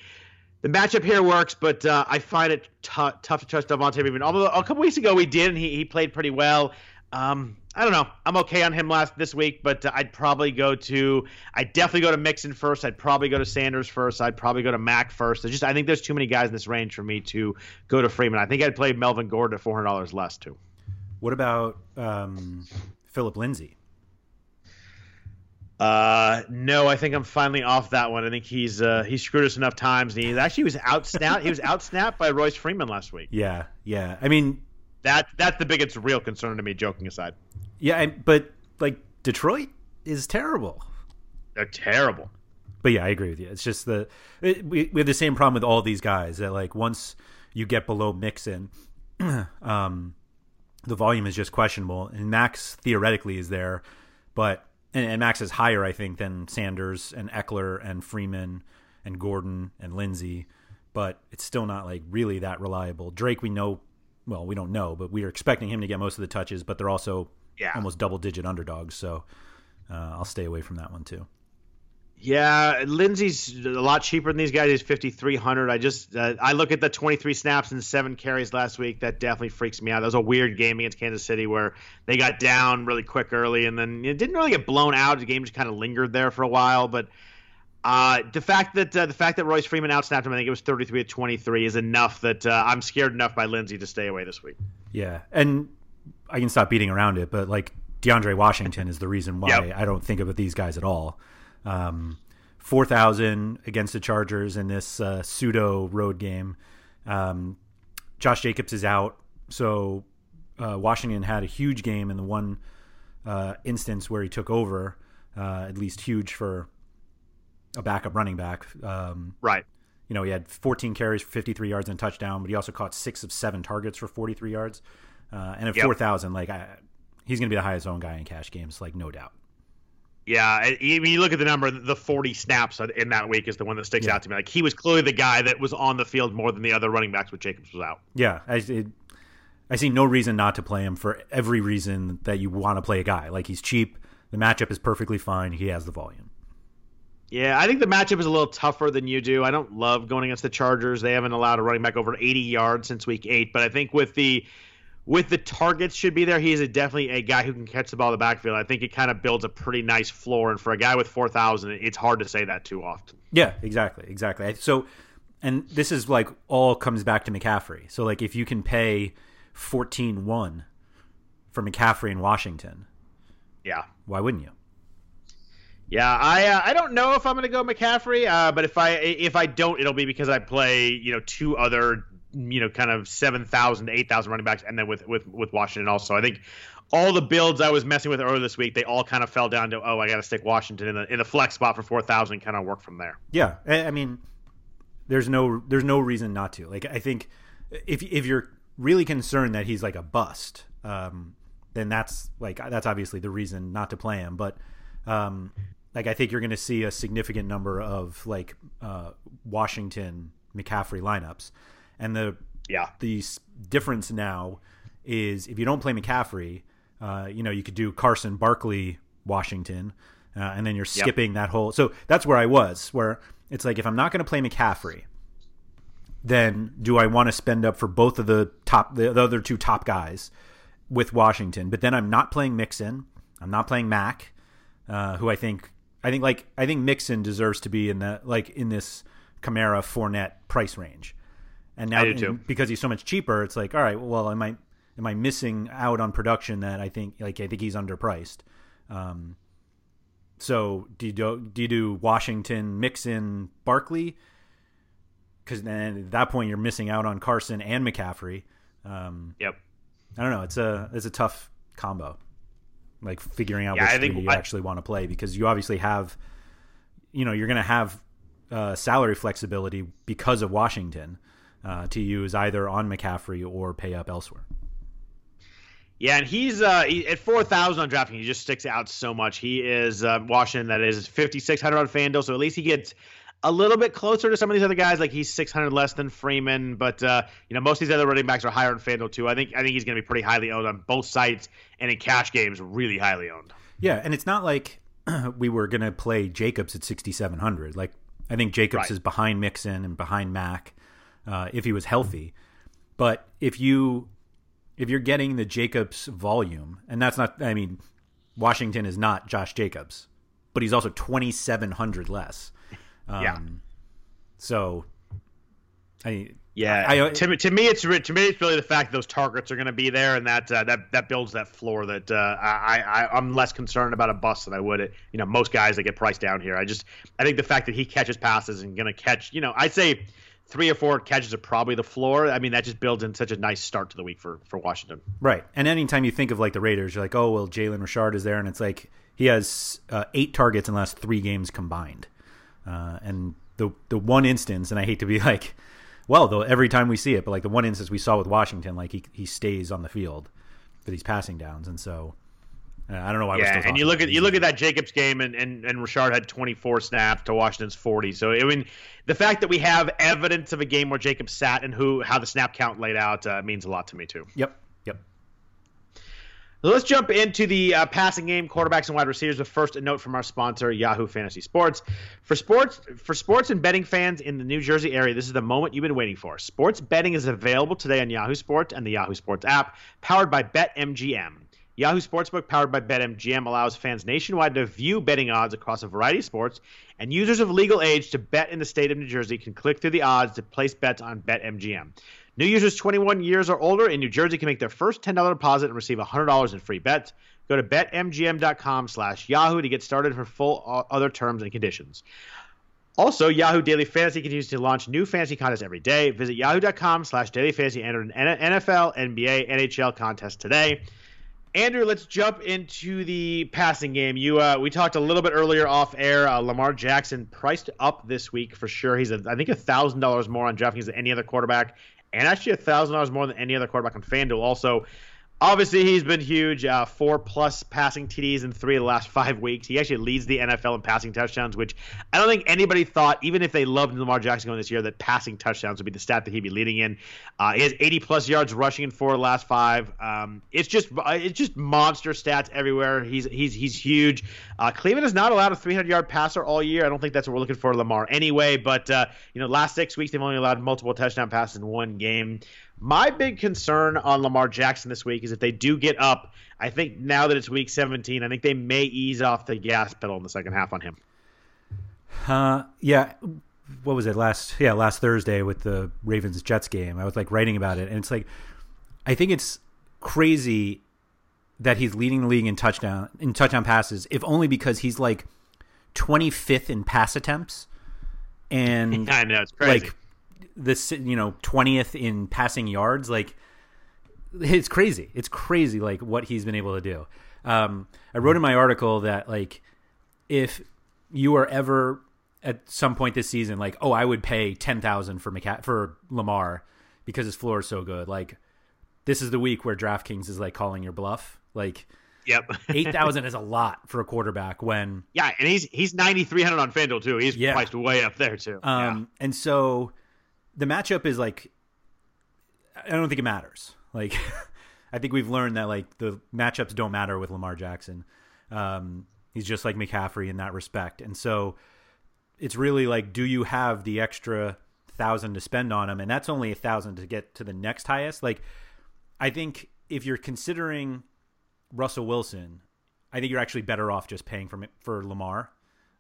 The matchup here works, but uh, I find it t- tough to trust Devonta Freeman. Although a couple weeks ago we did, and he, he played pretty well. Um, I don't know. I'm okay on him last this week, but uh, I'd probably go to. I'd definitely go to Mixon first. I'd probably go to Sanders first. I'd probably go to Mack first. It's just I think there's too many guys in this range for me to go to Freeman. I think I'd play Melvin Gordon at four hundred dollars less too. What about um, Phillip Lindsay? Uh, no, I think I'm finally off that one. I think he's uh, he screwed us enough times, and he actually was out snapped. he was out snapped by Royce Freeman last week. Yeah, yeah. I mean, that that's the biggest real concern to me. Joking aside. Yeah, but like Detroit is terrible. They're terrible. But yeah, I agree with you. It's just the it, we we have the same problem with all these guys that like once you get below Mixon, um, the volume is just questionable. And Mack's theoretically is there, but and, and Mack's is higher, I think, than Sanders and Ekeler and Freeman and Gordon and Lindsay, but it's still not like really that reliable. Drake, we know, well, we don't know, but we are expecting him to get most of the touches, but they're also yeah. almost double digit underdogs. So uh, I'll stay away from that one too. Yeah, Lindsay's a lot cheaper than these guys. He's fifty three hundred. I just uh, I look at the twenty three snaps and seven carries last week. That definitely freaks me out. That was a weird game against Kansas City where they got down really quick early and then it didn't really get blown out. The game just kind of lingered there for a while. But uh, the fact that uh, the fact that Royce Freeman outsnapped him, I think it was thirty three to twenty three, is enough that uh, I'm scared enough by Lindsay to stay away this week. Yeah, and I can stop beating around it, but like DeAndre Washington is the reason why yep. I don't think of these guys at all. Um, Four thousand against the Chargers in this uh, pseudo road game. Um, Josh Jacobs is out, so uh, Washington had a huge game in the one uh, instance where he took over. Uh, at least huge for a backup running back. Um, right. You know, he had 14 carries for 53 yards and touchdown, but he also caught six of seven targets for 43 yards. Uh, and at yep. 4,000, like I, he's going to be the highest owned guy in cash games, like no doubt. Yeah, I mean, you look at the number, the 40 snaps in that week is the one that sticks yeah. out to me. Like he was clearly the guy that was on the field more than the other running backs when Jacobs was out. Yeah, I, it, I see no reason not to play him for every reason that you want to play a guy. Like he's cheap, the matchup is perfectly fine. He has the volume. Yeah, I think the matchup is a little tougher than you do. I don't love going against the Chargers. They haven't allowed a running back over 80 yards since week eight, but I think with the with the targets should be there. He's a, definitely a guy who can catch the ball in the backfield. I think it kind of builds a pretty nice floor. And for a guy with four thousand, it's hard to say that too often. Yeah, exactly, exactly. So, and this is like all comes back to McCaffrey. So like if you can pay 14-1 for McCaffrey in Washington, yeah, why wouldn't you? Yeah, I uh, I don't know if I'm going to go McCaffrey, uh, but if I if I don't, it'll be because I play you know two other you know, kind of 7,000 to 8,000 running backs, and then with, with, with Washington also. I think all the builds I was messing with earlier this week, they all kind of fell down to, oh, I got to stick Washington in the, in the flex spot for 4,000 kind of work from there. Yeah. I mean, there's no, there's no reason not to. Like, I think if, if you're really concerned that he's like a bust, um, then that's like, that's obviously the reason not to play him. But, um, like, I think you're going to see a significant number of like, uh, Washington McCaffrey lineups. And the yeah the difference now is if you don't play McCaffrey, uh, you know you could do Carson Barkley Washington, uh, and then you're skipping yep. that whole. So that's where I was, where it's like if I'm not going to play McCaffrey, then do I want to spend up for both of the top the, the other two top guys with Washington? But then I'm not playing Mixon, I'm not playing Mack, uh, who I think I think like I think Mixon deserves to be in the like in this Kamara Fournette price range. And now and because he's so much cheaper, it's like, all right, well, am I am I missing out on production that I think like I think he's underpriced. Um, so do you do, do you do Washington, Mixon, Barkley? Because then at that point you're missing out on Carson and McCaffrey. Um, yep. I don't know. It's a it's a tough combo like figuring out yeah, which three you I, actually want to play because you obviously have, you know, you're going to have uh, salary flexibility because of Washington uh, to use either on McCaffrey or pay up elsewhere. Yeah, and he's uh, he, at four thousand on DraftKings. He just sticks out so much. He is uh, Washington. That is fifty six hundred on FanDuel. So at least he gets a little bit closer to some of these other guys. Like he's 600 less than Freeman, but uh, you know most of these other running backs are higher in FanDuel too. I think I think he's going to be pretty highly owned on both sites and in cash games, really highly owned. Yeah, and it's not like we were going to play Jacobs at 6700. Like I think Jacobs right. is behind Mixon and behind Mack uh, if he was healthy. But if you if you're getting the Jacobs volume, and that's not, I mean, Washington is not Josh Jacobs, but he's also 2,700 less. Um, yeah. So, I yeah. I, I, to, to me, it's to me it's really the fact that those targets are going to be there, and that uh, that that builds that floor. That uh, I, I I'm less concerned about a bust than I would at you know most guys that get priced down here. I just I think the fact that he catches passes and going to catch you know I'd say three or four catches are probably the floor. I mean, that just builds in such a nice start to the week for for Washington. Right, and anytime you think of like the Raiders, you're like, oh well, Jalen Richard is there, and it's like he has uh, eight targets in the last three games combined. Uh, and the the one instance, and I hate to be like, well, though every time we see it, but like the one instance we saw with Washington, like he he stays on the field for these passing downs, and so uh, I don't know why. Yeah, and you look at you look at that Jacobs game, and and and Richard had 24 snaps to Washington's 40. So I mean, the fact that we have evidence of a game where Jacobs sat and who how the snap count laid out uh, means a lot to me too. Yep. Let's jump into the uh, passing game, quarterbacks and wide receivers. But first, a note from our sponsor, Yahoo Fantasy Sports. For sports, for sports and betting fans in the New Jersey area, this is the moment you've been waiting for. Sports betting is available today on Yahoo Sports and the Yahoo Sports app, powered by BetMGM. Yahoo Sportsbook, powered by BetMGM, allows fans nationwide to view betting odds across a variety of sports, and users of legal age to bet in the state of New Jersey can click through the odds to place bets on BetMGM. New users 21 years or older in New Jersey can make their first $10 deposit and receive $100 in free bets. Go to betmgm.com slash Yahoo to get started for full other terms and conditions. Also, Yahoo Daily Fantasy continues to launch new fantasy contests every day. Visit yahoo.com slash daily fantasy and enter an NFL, NBA, NHL contest today. Andrew, let's jump into the passing game. You, uh, we talked a little bit earlier off air. Uh, Lamar Jackson priced up this week for sure. He's, a, I think, a thousand dollars more on DraftKings than any other quarterback and actually a thousand dollars more than any other quarterback on FanDuel. Also, Obviously, he's been huge. Uh, four plus passing TDs in three of the last five weeks. He actually leads the NFL in passing touchdowns, which I don't think anybody thought, even if they loved Lamar Jackson going this year, that passing touchdowns would be the stat that he'd be leading in. Uh, he has 80 plus yards rushing in four of the last five. Um, it's just it's just monster stats everywhere. He's he's he's huge. Uh, Cleveland has not allowed a 300 yard passer all year. I don't think that's what we're looking for Lamar anyway. But uh, you know, last six weeks they've only allowed multiple touchdown passes in one game. My big concern on Lamar Jackson this week is if they do get up, I think now that it's week 17, I think they may ease off the gas pedal in the second half on him. Uh, yeah. What was it last? Yeah, last Thursday with the Ravens Jets game. I was like writing about it, and it's like, I think it's crazy that he's leading the league in touchdown in touchdown passes, if only because he's like 25th in pass attempts, and I know it's crazy. Like this you know 20th in passing yards like it's crazy it's crazy like what he's been able to do um, i wrote in my article that like if you are ever at some point this season like oh i would pay 10000 for McCa- for lamar because his floor is so good like this is the week where draftkings is like calling your bluff like Yep, eight thousand is a lot for a quarterback. When yeah, and he's he's ninety three hundred on Fanduel too. He's yeah. priced way up there too. Um, yeah. and so the matchup is like I don't think it matters. Like I think we've learned that like the matchups don't matter with Lamar Jackson. Um, he's just like McCaffrey in that respect, and so it's really like, do you have the extra thousand to spend on him? And that's only a thousand to get to the next highest. Like I think if you're considering Russell Wilson, I think you're actually better off just paying for for Lamar.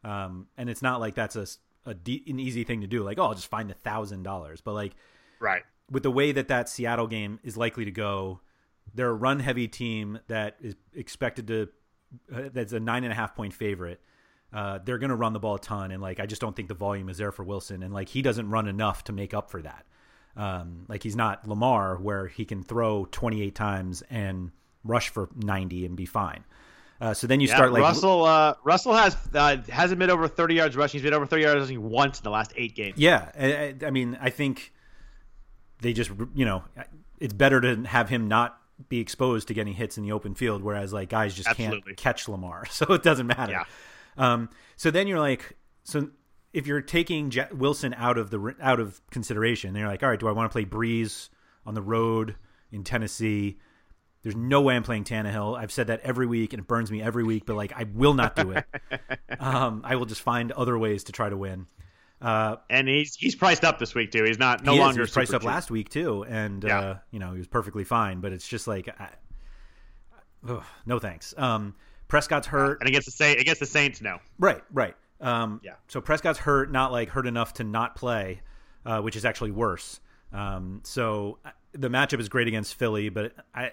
Um, and it's not like that's a, a de- an easy thing to do. Like, oh, I'll just find a thousand dollars. But like, right with the way that that Seattle game is likely to go, they're a run heavy team that is expected to uh, that's a nine and a half point favorite. Uh, they're going to run the ball a ton, and like I just don't think the volume is there for Wilson, and like he doesn't run enough to make up for that. Um, like he's not Lamar, where he can throw 28 times and rush for 90 and be fine. Uh, so then you yeah, start like Russell. Uh, Russell has uh, hasn't been over 30 yards rushing. He's been over 30 yards rushing once in the last eight games. Yeah, I, I mean, I think they just you know it's better to have him not be exposed to getting hits in the open field, whereas like guys just Absolutely. can't catch Lamar, so it doesn't matter. Yeah. Um, so then you're like, so if you're taking J- Wilson out of the out of consideration, then you're like, all right, do I want to play Brees on the road in Tennessee? There's no way I'm playing Tannehill. I've said that every week, and it burns me every week. But like, I will not do it. um, I will just find other ways to try to win. Uh, and he's he's priced up this week too. He's not no he longer is, priced up cheap. last week too, and yeah. uh, you know he was perfectly fine. But it's just like, I, no thanks. Um, Prescott's hurt, and against the Saints, against the Saints, no. Right, right. Um, yeah. So Prescott's hurt, not like hurt enough to not play, uh, which is actually worse. Um, so uh, the matchup is great against Philly, but I,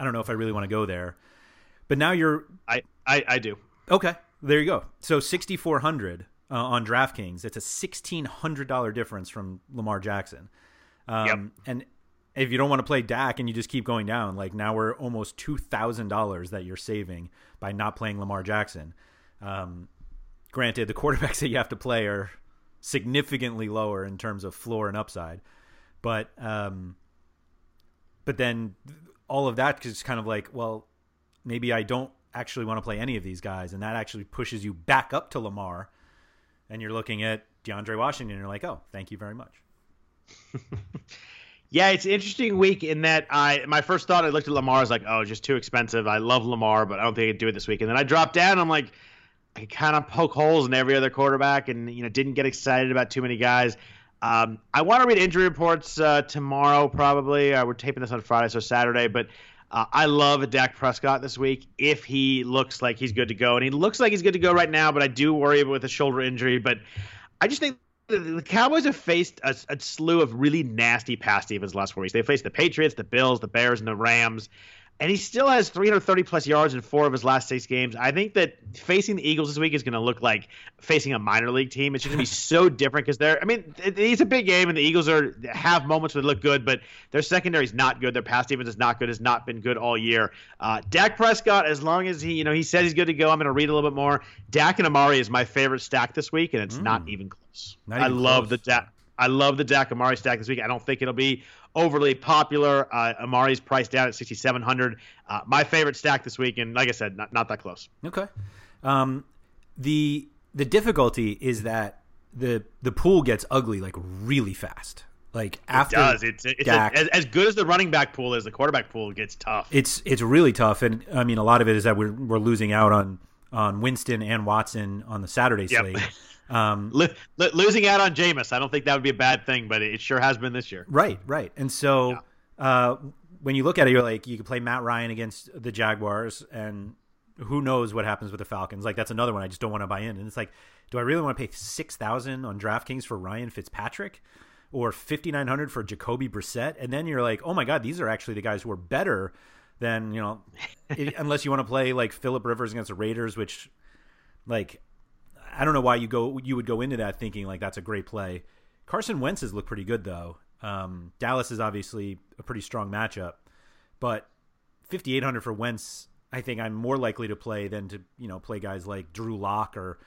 I don't know if I really want to go there. But now you're, I, I, I do. Okay, there you go. So sixty four hundred uh, on DraftKings. It's a sixteen hundred dollar difference from Lamar Jackson. Um, yep. And if you don't want to play Dak and you just keep going down, like now we're almost two thousand dollars that you're saving by not playing Lamar Jackson. Um, granted, the quarterbacks that you have to play are significantly lower in terms of floor and upside, but um, but then all of that because it's kind of like, well, maybe I don't actually want to play any of these guys, and that actually pushes you back up to Lamar and you're looking at DeAndre Washington, and you're like, oh, thank you very much. yeah, it's an interesting week in that I my first thought I looked at Lamar I was like, oh, just too expensive. I love Lamar, but I don't think I could do it this week. And then I dropped down. I'm like, I kind of poke holes in every other quarterback, and you know, didn't get excited about too many guys. Um, I want to read injury reports uh, tomorrow, probably. Uh, we're taping this on Friday, so Saturday, but uh, I love Dak Prescott this week if he looks like he's good to go. And he looks like he's good to go right now, but I do worry about with a shoulder injury. But I just think the Cowboys have faced a, a slew of really nasty pass defenses last four weeks. They faced the Patriots, the Bills, the Bears, and the Rams and he still has 330 plus yards in four of his last six games. I think that facing the Eagles this week is going to look like facing a minor league team. It's just going to be so different because they're. I mean, it's a big game, and the Eagles are have moments where they look good, but their secondary is not good. Their pass defense is not good. Has not been good all year. Uh, Dak Prescott, as long as he, you know, he says he's good to go. I'm going to read a little bit more. Dak and Amari is my favorite stack this week, and it's mm. not even close. Not even I love close. the Dak. I love the Dak Amari stack this week. I don't think it'll be overly popular. Uh, Amari's priced down at 6,700. Uh, my favorite stack this week, and like I said, not, not that close. Okay. Um, the the difficulty is that the the pool gets ugly like really fast. Like after it does, it's, it's Dak, a, as, as good as the running back pool is. The quarterback pool gets tough. It's it's really tough, and I mean a lot of it is that we're we're losing out on on Winston and Watson on the Saturday slate. Yep. Um, losing out on Jameis, I don't think that would be a bad thing, but it sure has been this year. Right, right. And so yeah. uh, when you look at it, you're like, you can play Matt Ryan against the Jaguars, and who knows what happens with the Falcons? Like that's another one I just don't want to buy in. And it's like, do I really want to pay six thousand on DraftKings for Ryan Fitzpatrick? Or fifty nine hundred for Jacoby Brissett, and then you're like, oh my god, these are actually the guys who are better than you know, it, unless you want to play like Philip Rivers against the Raiders, which like I don't know why you go you would go into that thinking like that's a great play. Carson Wentz has looked pretty good though. Um, Dallas is obviously a pretty strong matchup, but 5800 for Wentz, I think I'm more likely to play than to you know play guys like Drew Lock or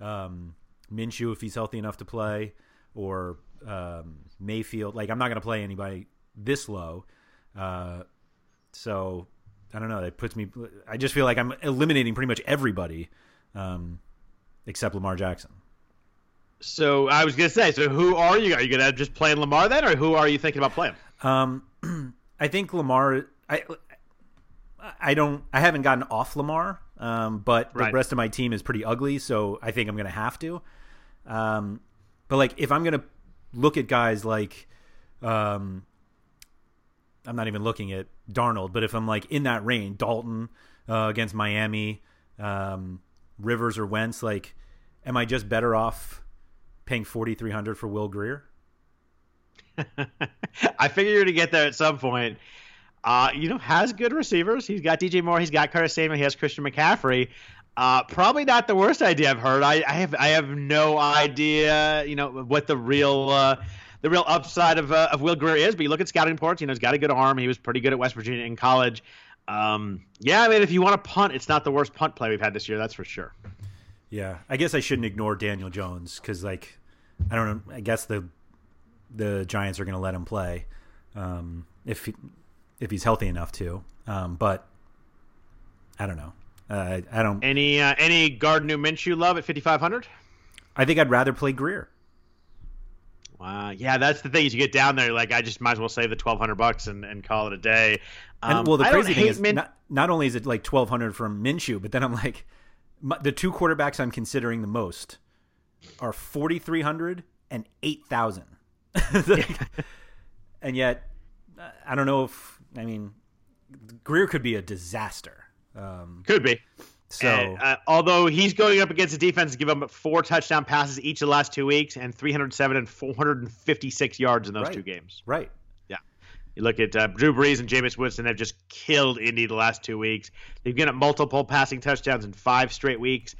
um, Minshew if he's healthy enough to play, or um, Mayfield. Like I'm not going to play anybody this low. Uh, so I don't know. It puts me. I just feel like I'm eliminating pretty much everybody. Um, except Lamar Jackson. So I was gonna say, so who are you? Are you gonna just play Lamar then, or who are you thinking about playing? Um, I think Lamar. I I don't. I haven't gotten off Lamar, um, but the rest of my team is pretty ugly, so I think I'm gonna have to. Um, but like if I'm gonna look at guys like, um, I'm not even looking at Darnold, but if I'm like in that range, Dalton, uh, against Miami, um, Rivers or Wentz. Like, am I just better off paying forty three hundred for Will Grier? I figure you're to get there at some point. Uh, you know, has good receivers. He's got DJ Moore. He's got Curtis Samuel. He has Christian McCaffrey. Uh, probably not the worst idea I've heard. I, I, have I have no idea, you know, what the real uh, the real upside of uh, of Will Grier is. But you look at scouting reports. You know, he's got a good arm. He was pretty good at West Virginia in college. Um, yeah, I mean, if you want to punt, it's not the worst punt play we've had this year. That's for sure. Yeah, I guess I shouldn't ignore Daniel Jones because, like, I don't know. I guess the the Giants are going to let him play um, if he, if he's healthy enough to. Um, but I don't know. Uh, I don't. Any uh, any Gardner Minshew love at fifty five hundred? I think I'd rather play Grier. Wow, yeah, that's the thing. Is you get down there, like I just might as well save the twelve hundred bucks and, and call it a day. Um, and well, the crazy thing is, Min- not, not only is it like twelve hundred from Minshew, but then I'm like, my, the two quarterbacks I'm considering the most are forty three hundred and eight thousand, and yet I don't know if I mean Grier could be a disaster. Um, Could be. So, and, uh, although he's going up against a defense, give him four touchdown passes each of the last two weeks, and 307 and 456 yards in those right. two games. Right. Yeah. You look at uh, Drew Brees and Jameis Winston have just killed Indy the last two weeks. They've given up multiple passing touchdowns in five straight weeks.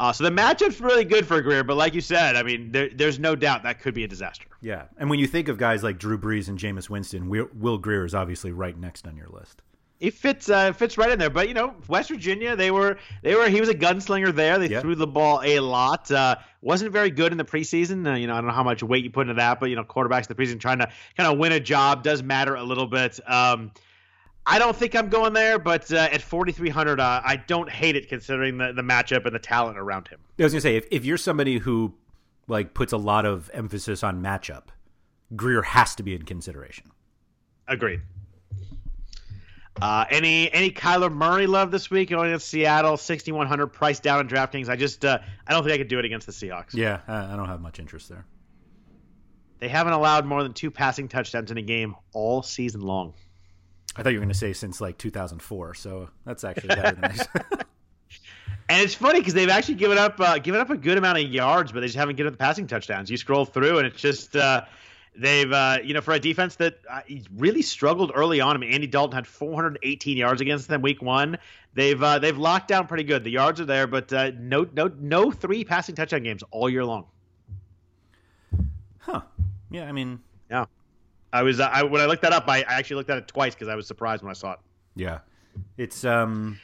Uh, so the matchup's really good for Grier, but like you said, I mean, there, there's no doubt that could be a disaster. Yeah, and when you think of guys like Drew Brees and Jameis Winston, Will, Grier is obviously right next on your list he fits uh, fits right in there. But you know, West Virginia, they were they were he was a gunslinger there. They threw the ball a lot. Uh, wasn't very good in the preseason. Uh, you know, I don't know how much weight you put into that, but you know, quarterbacks in the preseason trying to kind of win a job does matter a little bit. Um, I don't think I'm going there, but uh, at 4,300, uh, I don't hate it considering the, the matchup and the talent around him. I was gonna say if, if you're somebody who like puts a lot of emphasis on matchup, Grier has to be in consideration. Agreed. Uh, any any Kyler Murray love this week going against Seattle, sixty one hundred price down in DraftKings. I just uh, I don't think I could do it against the Seahawks. Yeah, I don't have much interest there. They haven't allowed more than two passing touchdowns in a game all season long. I thought you were going to say since like 2004, so that's actually better than nice. And it's funny because they've actually given up uh, given up a good amount of yards, but they just haven't given up the passing touchdowns. You scroll through, and it's just uh, They've, uh, you know, for a defense that uh, really struggled early on. I mean, Andy Dalton had 418 yards against them week one. They've uh, they've locked down pretty good. The yards are there, but uh, no no no three passing touchdown games all year long. Huh? Yeah, I mean, yeah. I was uh, I, when I looked that up, I, I actually looked at it twice because I was surprised when I saw it. Yeah, it's um,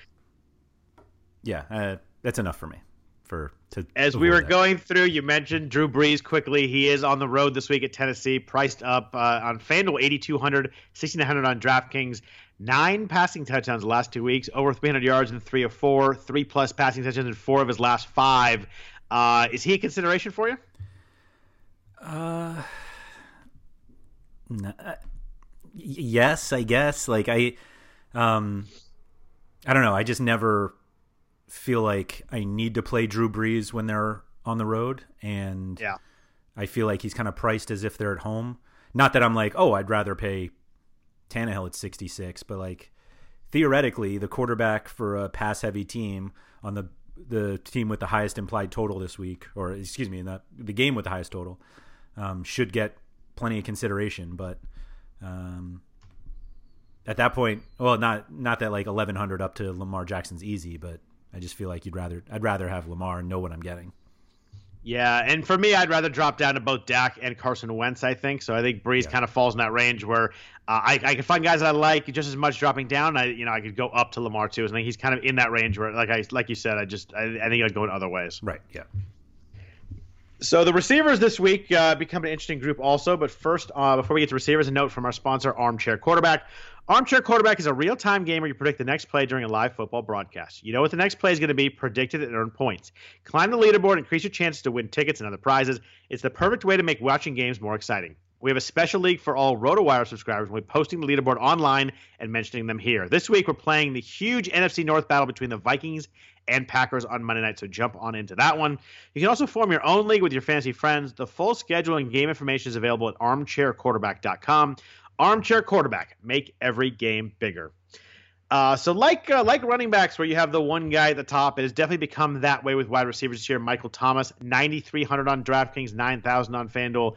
yeah, uh, that's enough for me for to as we were that. going through you mentioned drew brees quickly. He is on the road this week at tennessee priced up uh, on fanduel 8200 6900 on draftkings. Nine passing touchdowns the last two weeks over 300 yards in three of four three plus passing touchdowns in four of his last five. Uh, is he a consideration for you? Uh, uh yes i guess. Like i um i don't know. I just never feel like I need to play Drew Brees when they're on the road, and yeah, I feel like he's kind of priced as if they're at home. Not that I'm like, oh, I'd rather pay Tannehill at 66, but like theoretically, the quarterback for a pass heavy team on the the team with the highest implied total this week, or excuse me, the the game with the highest total, um, should get plenty of consideration. But um, at that point, well, not not that like 1100 up to Lamar Jackson's easy, but I just feel like you'd rather I'd rather have Lamar and know what I'm getting. Yeah, and for me, I'd rather drop down to both Dak and Carson Wentz. I think so. I think Brees yeah. kind of falls in that range where uh, I, I can find guys that I like just as much dropping down. I you know I could go up to Lamar too. I think he's kind of in that range where like I like you said, I just I, I think I'd go in other ways. Right. Yeah. So the receivers this week uh, become an interesting group also. But first, uh, before we get to receivers, a note from our sponsor, Armchair Quarterback. Armchair Quarterback is a real time game where you predict the next play during a live football broadcast. You know what the next play is going to be, predicted and earn points. Climb the leaderboard, increase your chances to win tickets and other prizes. It's the perfect way to make watching games more exciting. We have a special league for all RotoWire subscribers. We'll be posting the leaderboard online and mentioning them here. This week, we're playing the huge NFC North battle between the Vikings and Packers on Monday night, so jump on into that one. You can also form your own league with your fantasy friends. The full schedule and game information is available at armchairquarterback.com. Armchair quarterback, make every game bigger. Uh, so like uh, like running backs, where you have the one guy at the top, it has definitely become that way with wide receivers this year. Michael Thomas, 9,300 on DraftKings, 9,000 on FanDuel.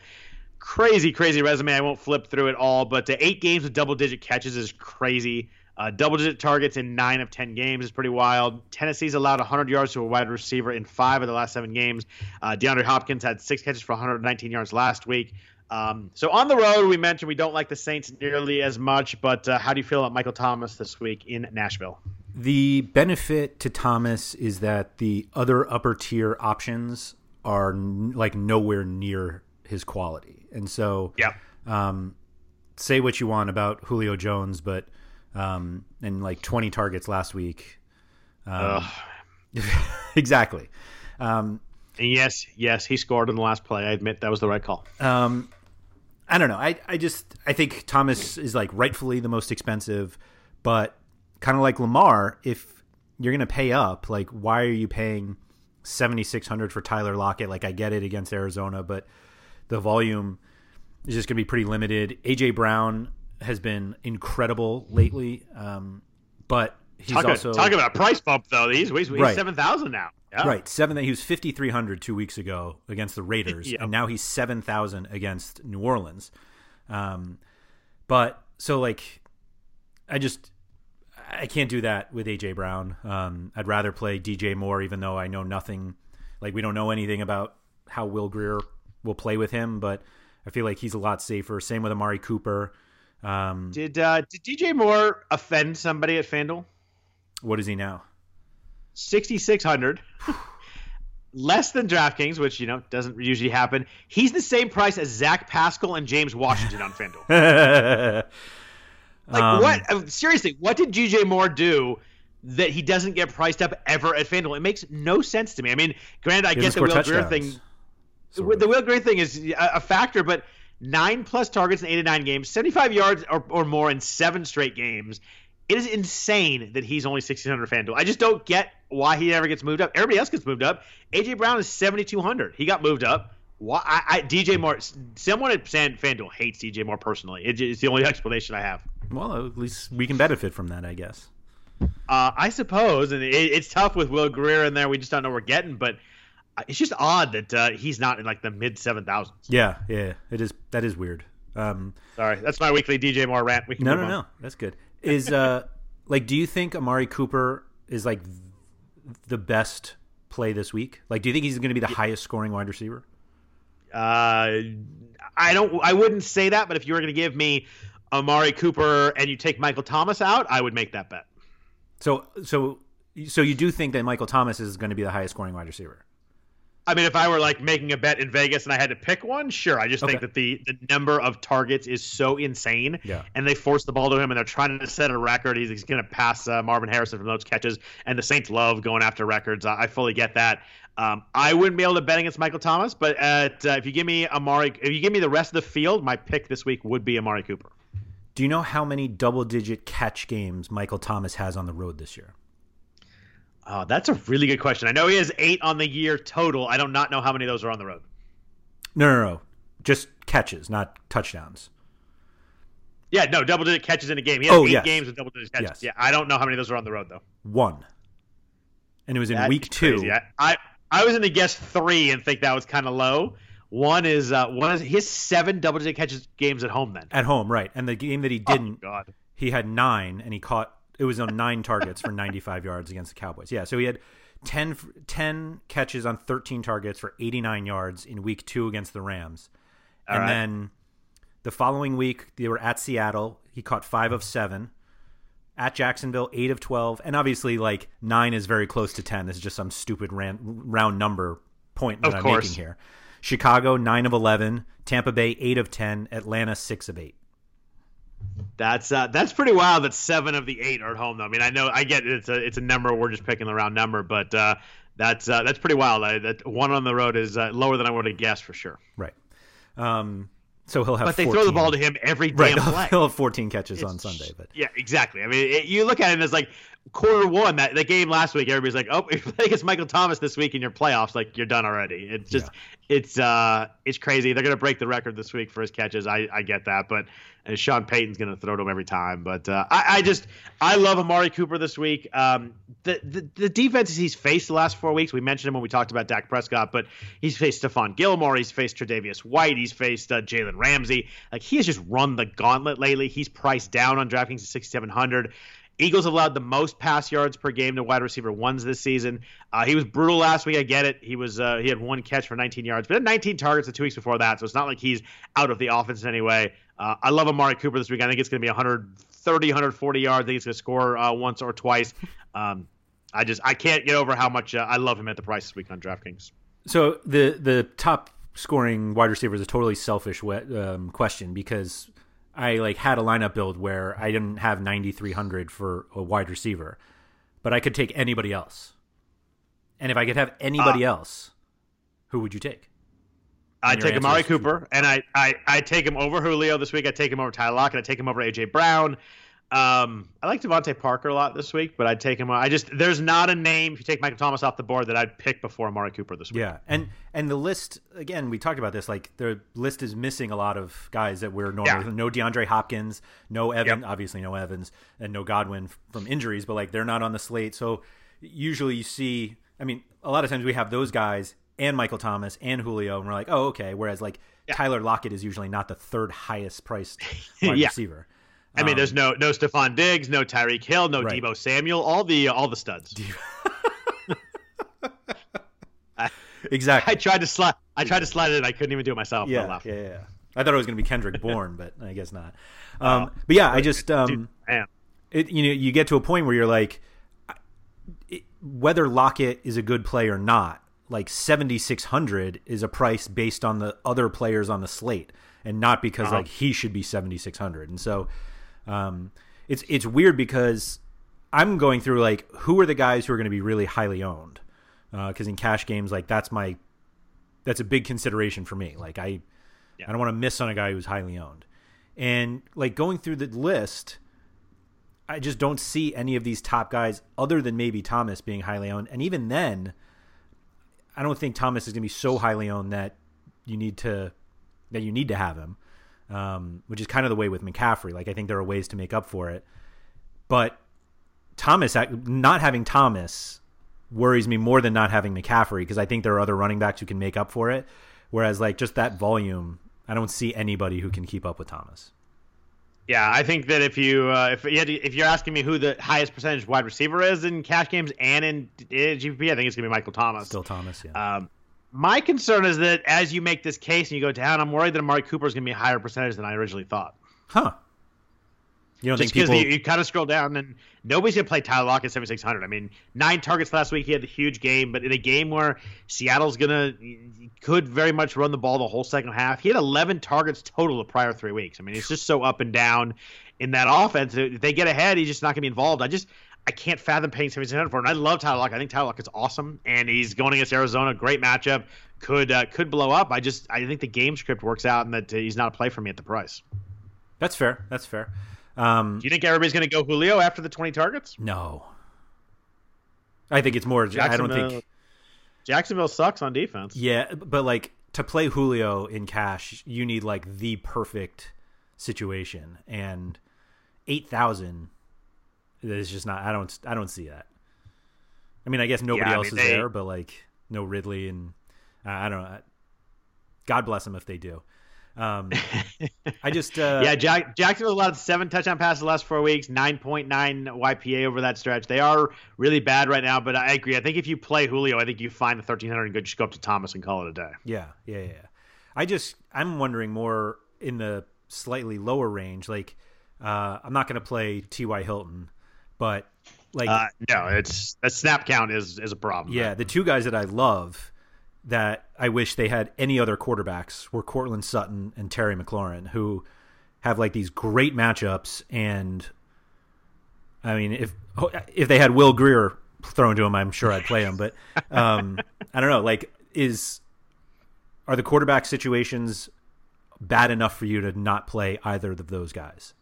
Crazy, crazy resume. I won't flip through it all, but eight games with double digit catches is crazy. Uh, double digit targets in nine of 10 games is pretty wild. Tennessee's allowed 100 yards to a wide receiver in five of the last seven games. Uh, DeAndre Hopkins had six catches for 119 yards last week. Um, so on the road, we mentioned we don't like the Saints nearly as much, but uh, how do you feel about Michael Thomas this week in Nashville? The benefit to Thomas is that the other upper tier options are n- like nowhere near his quality, and so yeah. Um, say what you want about Julio Jones, but um, and like 20 targets last week. Um, exactly. Um, yes, yes, he scored in the last play. I admit that was the right call. Um, I don't know. I, I just I think Thomas is like rightfully the most expensive, but kind of like Lamar, if you're gonna pay up, like why are you paying seventy six hundred for Tyler Lockett? Like I get it against Arizona, but the volume is just gonna be pretty limited. AJ Brown has been incredible lately, um, but he's talk, also talk about a price bump though. He's, he's, he's Right. seven thousand now. Yeah. Right, seven. He was fifty three hundred two weeks ago against the Raiders, and now he's seven thousand against New Orleans. Um, but so like, I just I can't do that with AJ Brown. Um, I'd rather play DJ Moore, even though I know nothing. Like we don't know anything about how Will Grier will play with him, but I feel like he's a lot safer. Same with Amari Cooper. Um, Did uh, did DJ Moore offend somebody at FanDuel? What is he now? 6600 less than DraftKings, which you know doesn't usually happen. He's the same price as Zach Pascal and James Washington on FanDuel. Like Um, what? uh, Seriously, what did DJ Moore do that he doesn't get priced up ever at FanDuel? It makes no sense to me. I mean, granted, I get the Will Grier thing. sort of. The Will Grier thing is a, factor, but nine plus targets in 89 games, 75 yards or, or more in seven straight games. It is insane that he's only 1600 FanDuel. I just don't get why he never gets moved up. Everybody else gets moved up. AJ Brown is 7200. He got moved up. Why? I, I, DJ Moore. Someone at Fan, FanDuel hates DJ Moore personally. It, it's the only explanation I have. Well, at least we can benefit from that, I guess. Uh, I suppose, and it, it's tough with Will Grier in there. We just don't know what we're getting, but uh, it's just odd that uh, he's not in like the mid seven thousands. Yeah, yeah, it is. That is weird. Um, Sorry, that's my weekly DJ Moore rant. We can no, no, on. no, that's good. Is uh, like, do you think Amari Cooper is like the best play this week? Like, do you think he's going to be the highest scoring wide receiver? Uh, I don't. I wouldn't say that, but if you were going to give me Amari Cooper and you take Michael Thomas out, I would make that bet. So, so, so you do think that Michael Thomas is going to be the highest scoring wide receiver? I mean, if I were like making a bet in Vegas and I had to pick one, sure. I just think that the, the number of targets is so insane. Yeah. And they force the ball to him and they're trying to set a record. He's, he's going to pass uh, Marvin Harrison from those catches. And the Saints love going after records. I, I fully get that. Um, I wouldn't be able to bet against Michael Thomas, but at, uh, if you give me Amari, if you give me the rest of the field, my pick this week would be Amari Cooper. Do you know how many double-digit catch games Michael Thomas has on the road this year? Oh, that's a really good question. I know he has eight on the year total. I do not know how many of those are on the road. No, no, no, just catches, not touchdowns. Yeah, no, double digit catches in a game. He has Oh, eight yes. games with double digit catches. Yes. Yeah, I don't know how many of those are on the road though. One, and it was in That week two. I, I I was going to guess three and think that was kind of low. One is uh, one is his seven double digit catches games at home. Then At home, right? And the game that he Oh, didn't, God. he had nine, and he caught. It was on nine targets for 95 yards against the Cowboys. Yeah, so he had 10, 10 catches on 13 targets for 89 yards in week two against the Rams. All and right. then the following week, they were at Seattle. He caught five of seven. At Jacksonville, eight of 12. And obviously, like, nine is very close to 10. This is just some stupid ran- round number point that Of I'm course. making here. Chicago, nine of 11. Tampa Bay, eight of 10. Atlanta, six of eight. That's uh, that's pretty wild. That seven of the eight are at home. Though I mean, I know I get it. it's a it's a number. We're just picking the round number, but uh, that's uh, that's pretty wild. I, that one on the road is uh, lower than I would have guessed for sure. Right. Um, so he'll have. But they 14. throw the ball to him every damn He'll, play. he'll have 14 catches on Sunday. But Yeah, exactly. I mean, it, you look at him as like quarter one, that the game last week, everybody's like, "Oh, if you play against Michael Thomas this week in your playoffs, like you're done already." It's just, yeah. it's uh, it's crazy. They're gonna break the record this week for his catches. I, I get that, but and Sean Payton's gonna throw to him every time. But uh, I, I just, I love Amari Cooper this week. Um, the, the the defenses he's faced the last four weeks, we mentioned him when we talked about Dak Prescott, but he's faced Stephon Gilmore, he's faced Tre'Davious White, he's faced uh, Jalen Ramsey. Like he has just run the gauntlet lately. He's priced down on DraftKings at 6,700. Eagles have allowed the most pass yards per game to wide receiver ones this season. Uh, he was brutal last week. I get it. He was uh, he had one catch for 19 yards, but had 19 targets the two weeks before that. So it's not like he's out of the offense in any way. Uh, I love Amari Cooper this week. I think it's going to be 130, 140 yards. I think he's going to score uh, once or twice. Um, I just I can't get over how much uh, I love him at the price this week on DraftKings. So the the top scoring wide receiver is a totally selfish um, question because I like had a lineup build where I didn't have 9300 for a wide receiver, but I could take anybody else. And if I could have anybody uh, else, who would you take? I take Amari Cooper, and I, I I take him over Julio this week. I take him over Ty Lock, and I take him over AJ Brown. Um, I like DeVante Parker a lot this week, but I'd take him. I just there's not a name if you take Michael Thomas off the board that I'd pick before Amari Cooper this week. Yeah, and and the list again, we talked about this. Like the list is missing a lot of guys that we're normally yeah. no DeAndre Hopkins, no Evan, yep. obviously no Evans, and no Godwin from injuries, but like they're not on the slate. So usually you see, I mean, a lot of times we have those guys and Michael Thomas and Julio, and we're like, oh okay. Whereas like yeah. Tyler Lockett is usually not the third highest priced wide yeah. receiver. I mean, um, there's no no Stefon Diggs, no Tyreek Hill, no right. Deebo Samuel, all the all the studs. I, exactly. I tried to slide. I tried to slide it. I couldn't even do it myself. Yeah, yeah, yeah. I thought it was going to be Kendrick Bourne, but I guess not. Um, uh, but yeah, I just um, Dude, it, you know you get to a point where you're like, it, whether Lockett is a good play or not, like 7600 is a price based on the other players on the slate, and not because uh-huh. like he should be 7600. And so um, it's it's weird because I'm going through like who are the guys who are going to be really highly owned because uh, in cash games like that's my that's a big consideration for me. Like I yeah. I don't want to miss on a guy who's highly owned, and like going through the list. I just don't see any of these top guys other than maybe Thomas being highly owned. And even then, I don't think Thomas is going to be so highly owned that you need to that you need to have him um, which is kind of the way with McCaffrey. Like I think there are ways to make up for it, but Thomas not having Thomas worries me more than not having McCaffrey because I think there are other running backs who can make up for it. Whereas like just that volume, I don't see anybody who can keep up with Thomas. Yeah, I think that if you uh, if you to, if you're asking me who the highest percentage wide receiver is in cash games and in, in GPP, I think it's gonna be Michael Thomas. Still Thomas, yeah. Um, my concern is that as you make this case and you go down, I'm worried that Amari Cooper is going to be a higher percentage than I originally thought. Huh. You don't Just because people... you, you, kind of scroll down and nobody's going to play Tyler Lockett 7600. I mean, nine targets last week. He had a huge game, but in a game where Seattle's going to could very much run the ball the whole second half, he had 11 targets total the prior three weeks. I mean, it's just so up and down in that offense. If they get ahead, he's just not going to be involved. I just I can't fathom paying seventy seven for. And I love Tyler Lockett. I think Tyler Lockett is awesome, and he's going against Arizona. Great matchup. Could uh, could blow up. I just I think the game script works out, and that uh, he's not a play for me at the price. That's fair. That's fair. Um, Do you think everybody's going to go Julio after the twenty targets? No. I think it's more. I don't think Jacksonville sucks on defense. Yeah, but like to play Julio in cash, you need like the perfect situation, and eight thousand it's just not. I don't. I don't see that. I mean, I guess nobody yeah, else mean, is they, there, but like no Ridley and uh, I don't know. God bless them if they do. Um, I just uh, yeah, Jack, Jacksonville allowed seven touchdown passes the last four weeks, nine point nine YPA over that stretch. They are really bad right now, but I agree. I think if you play Julio, I think you find the thirteen hundred and go just go up to Thomas and call it a day. Yeah, yeah, yeah. I just I'm wondering more in the slightly lower range. Like uh, I'm not going to play T.Y. Hilton but like uh, no, it's a snap count is is a problem. Yeah, the two guys that I love that I wish they had any other quarterbacks were Courtland Sutton and Terry McLaurin, who have like these great matchups. And I mean, if if they had Will Grier thrown to him, I'm sure I'd play him. But um, I don't know. Like, is are the quarterback situations bad enough for you to not play either of those guys?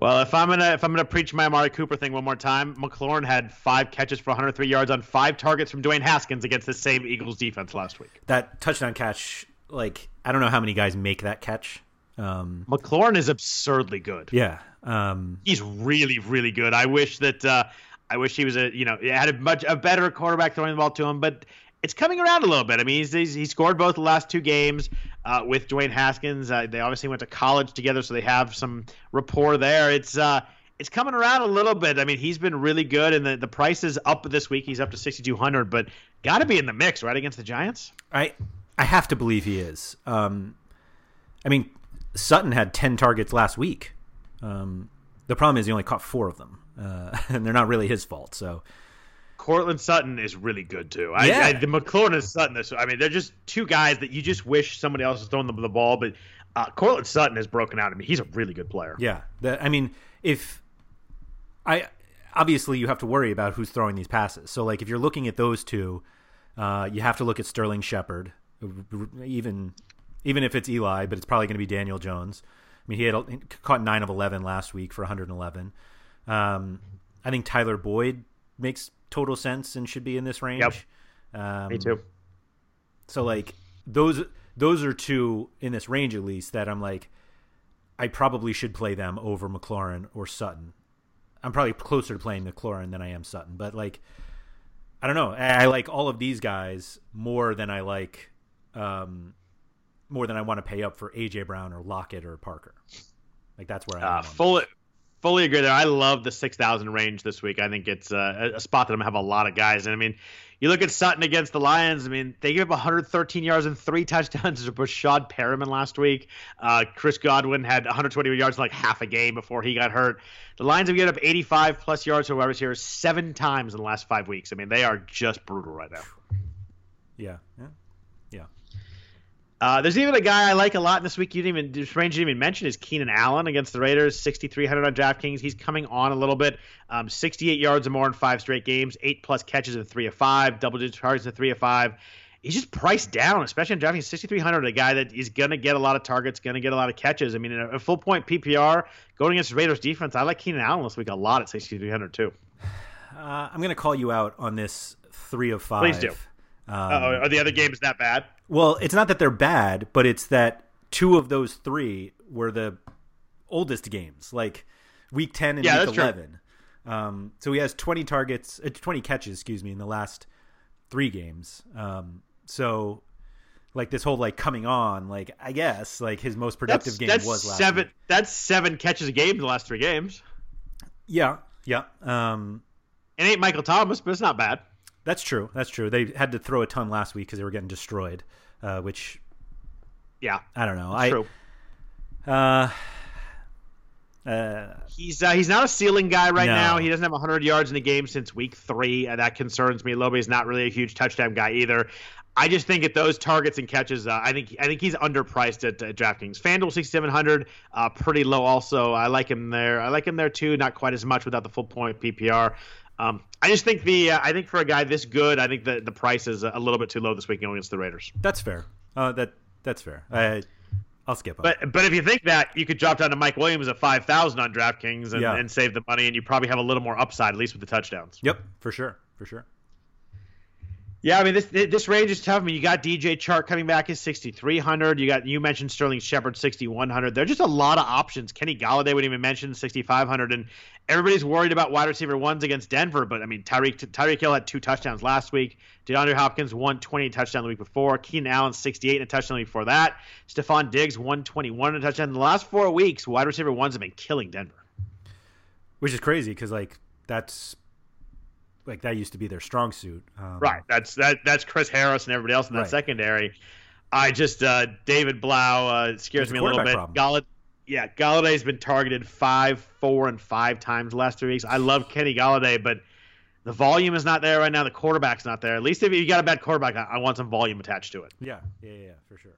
Well, if I'm gonna if I'm gonna preach my Amari Cooper thing one more time, McLaurin had five catches for 103 yards on five targets from Dwayne Haskins against the same Eagles defense last week. That touchdown catch, like I don't know how many guys make that catch. Um, McLaurin is absurdly good. yeah, um, He's really really good. I wish that uh, I wish he was a you know had a much a better quarterback throwing the ball to him, but it's coming around a little bit. I mean, he's, he's he scored both the last two games uh, with Dwayne Haskins. Uh, they obviously went to college together, so they have some rapport there. It's uh, it's coming around a little bit. I mean, he's been really good, and the, the price is up this week. He's up to sixty two hundred, but got to be in the mix right against the Giants. I I have to believe he is. Um, I mean, Sutton had ten targets last week. Um, the problem is he only caught four of them, uh, and they're not really his fault. So Courtland Sutton is really good too. I, Yeah. I, the McLaurin and Sutton. This, I mean, they're just two guys that you just wish somebody else was throwing them the ball. But uh, Courtland Sutton has broken out. I mean, he's a really good player. yeah, the, I mean, if I obviously you have to worry about who's throwing these passes. So like if you're looking at those two, uh, you have to look at Sterling Shepard, even even if it's Eli, but it's probably going to be Daniel Jones. I mean, he had he caught nine of eleven last week for 111. Um, I think Tyler Boyd makes total sense and should be in this range. Yep. Um, Me too. so like those those are two in this range at least that I'm like I probably should play them over McLaurin or Sutton. I'm probably closer to playing McLaurin than I am Sutton, but like I don't know. I, I like all of these guys more than I like um more than I want to pay up for AJ Brown or Lockett or Parker. Like that's where I am. Uh, on fully, agree there. I love the six thousand range this week. I think it's uh, a, spot that I'm gonna have a lot of guys. And I mean, you look at Sutton against the Lions. I mean, they gave up 113 yards and three touchdowns to Breshad Perriman last week. Uh, Chris Godwin had 120 yards in like half a game before he got hurt. The Lions have given up 85 plus yards to wide receivers seven times in the last five weeks. I mean, they are just brutal right now. Yeah. Yeah. Yeah. Uh, there's even a guy I like a lot this week. You didn't even this range you didn't even mention is Keenan Allen against the Raiders, 6,300 on DraftKings. He's coming on a little bit. Um, 68 yards or more in five straight games, eight plus catches in three of five, double digit targets in three of five. He's just priced down, especially on DraftKings, 6,300. A guy that is going to get a lot of targets, going to get a lot of catches. I mean, in a, a full point PPR going against the Raiders defense, I like Keenan Allen this week a lot at 6,300 too. Uh, I'm going to call you out on this three of five. Please do. Um, Uh-oh, are the other games that bad? Well, it's not that they're bad, but it's that two of those three were the oldest games, like week ten and Yeah, week eleven. Um, so he has twenty targets, uh, twenty catches, excuse me, in the last three games. Um, so, like this whole like coming on, like I guess like his most productive That's, game that's was last seven. week. That's seven catches a game in the last three games. Yeah, yeah. Um, It ain't Michael Thomas, but it's not bad. That's true. That's true. They had to throw a ton last week because they were getting destroyed, uh, which Yeah, I don't know. I true. uh, uh, He's uh, he's not a ceiling guy right No. now. He doesn't have 100 yards in the game since week three, and that concerns me. Lobe is not really a huge touchdown guy either. I just think at those targets and catches, uh, I think I think he's underpriced at, at DraftKings. FanDuel 6700, uh, pretty low. Also, I like him there. I like him there too. Not quite as much without the full point PPR. Um, I just think the uh, I think for a guy this good, I think the the price is a little bit too low this week going against the Raiders. That's fair. Uh, that that's fair. I I'll skip on. But but if you think that, you could drop down to Mike Williams at five thousand on DraftKings and, Yeah. and save the money, and you probably have a little more upside, at least with the touchdowns. Yep, for sure, for sure. Yeah, I mean this this range is tough. I mean you got DJ Chark coming back at sixty three hundred. You got you mentioned Sterling Shepard sixty one hundred. There's just a lot of options. Kenny Golladay would even mention sixty five hundred, and everybody's worried about wide receiver ones against Denver. But I mean Tyreek Tyreek Hill had two touchdowns last week. DeAndre Hopkins one twenty touchdown the week before. Keenan Allen sixty eight and a touchdown before that. Stefon Diggs one twenty one and a touchdown. In the last four weeks, wide receiver ones have been killing Denver. Which is crazy because like that's like that used to be their strong suit. Um, Right. That's that. That's Chris Harris and everybody else in that Right. secondary. I just uh, David Blough uh, scares me a little bit. Gallad- yeah, Golladay's been targeted five, four, and five times the last three weeks. I love Kenny Golladay, but the volume is not there right now. The quarterback's not there. At least if you got a bad quarterback, I, I want some volume attached to it. Yeah, yeah, yeah, yeah, for sure.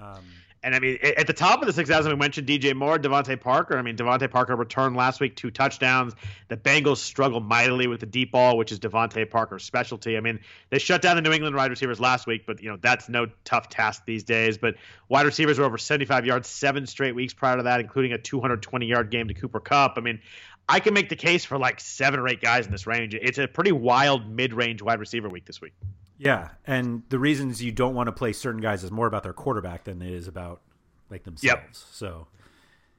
Um, and I mean, at the top of the 6,000, we mentioned DJ Moore, DeVante Parker. I mean, DeVante Parker returned last week, two touchdowns. The Bengals struggled mightily with the deep ball, which is DeVante Parker's specialty. I mean, they shut down the New England wide receivers last week, but, you know, that's no tough task these days. But wide receivers were over 75 yards seven straight weeks prior to that, including a 220 yard game to Cooper Kupp. I mean, I can make the case for like seven or eight guys in this range. It's a pretty wild mid range wide receiver week this week. Yeah, and the reasons you don't want to play certain guys is more about their quarterback than it is about like themselves. Yep. So,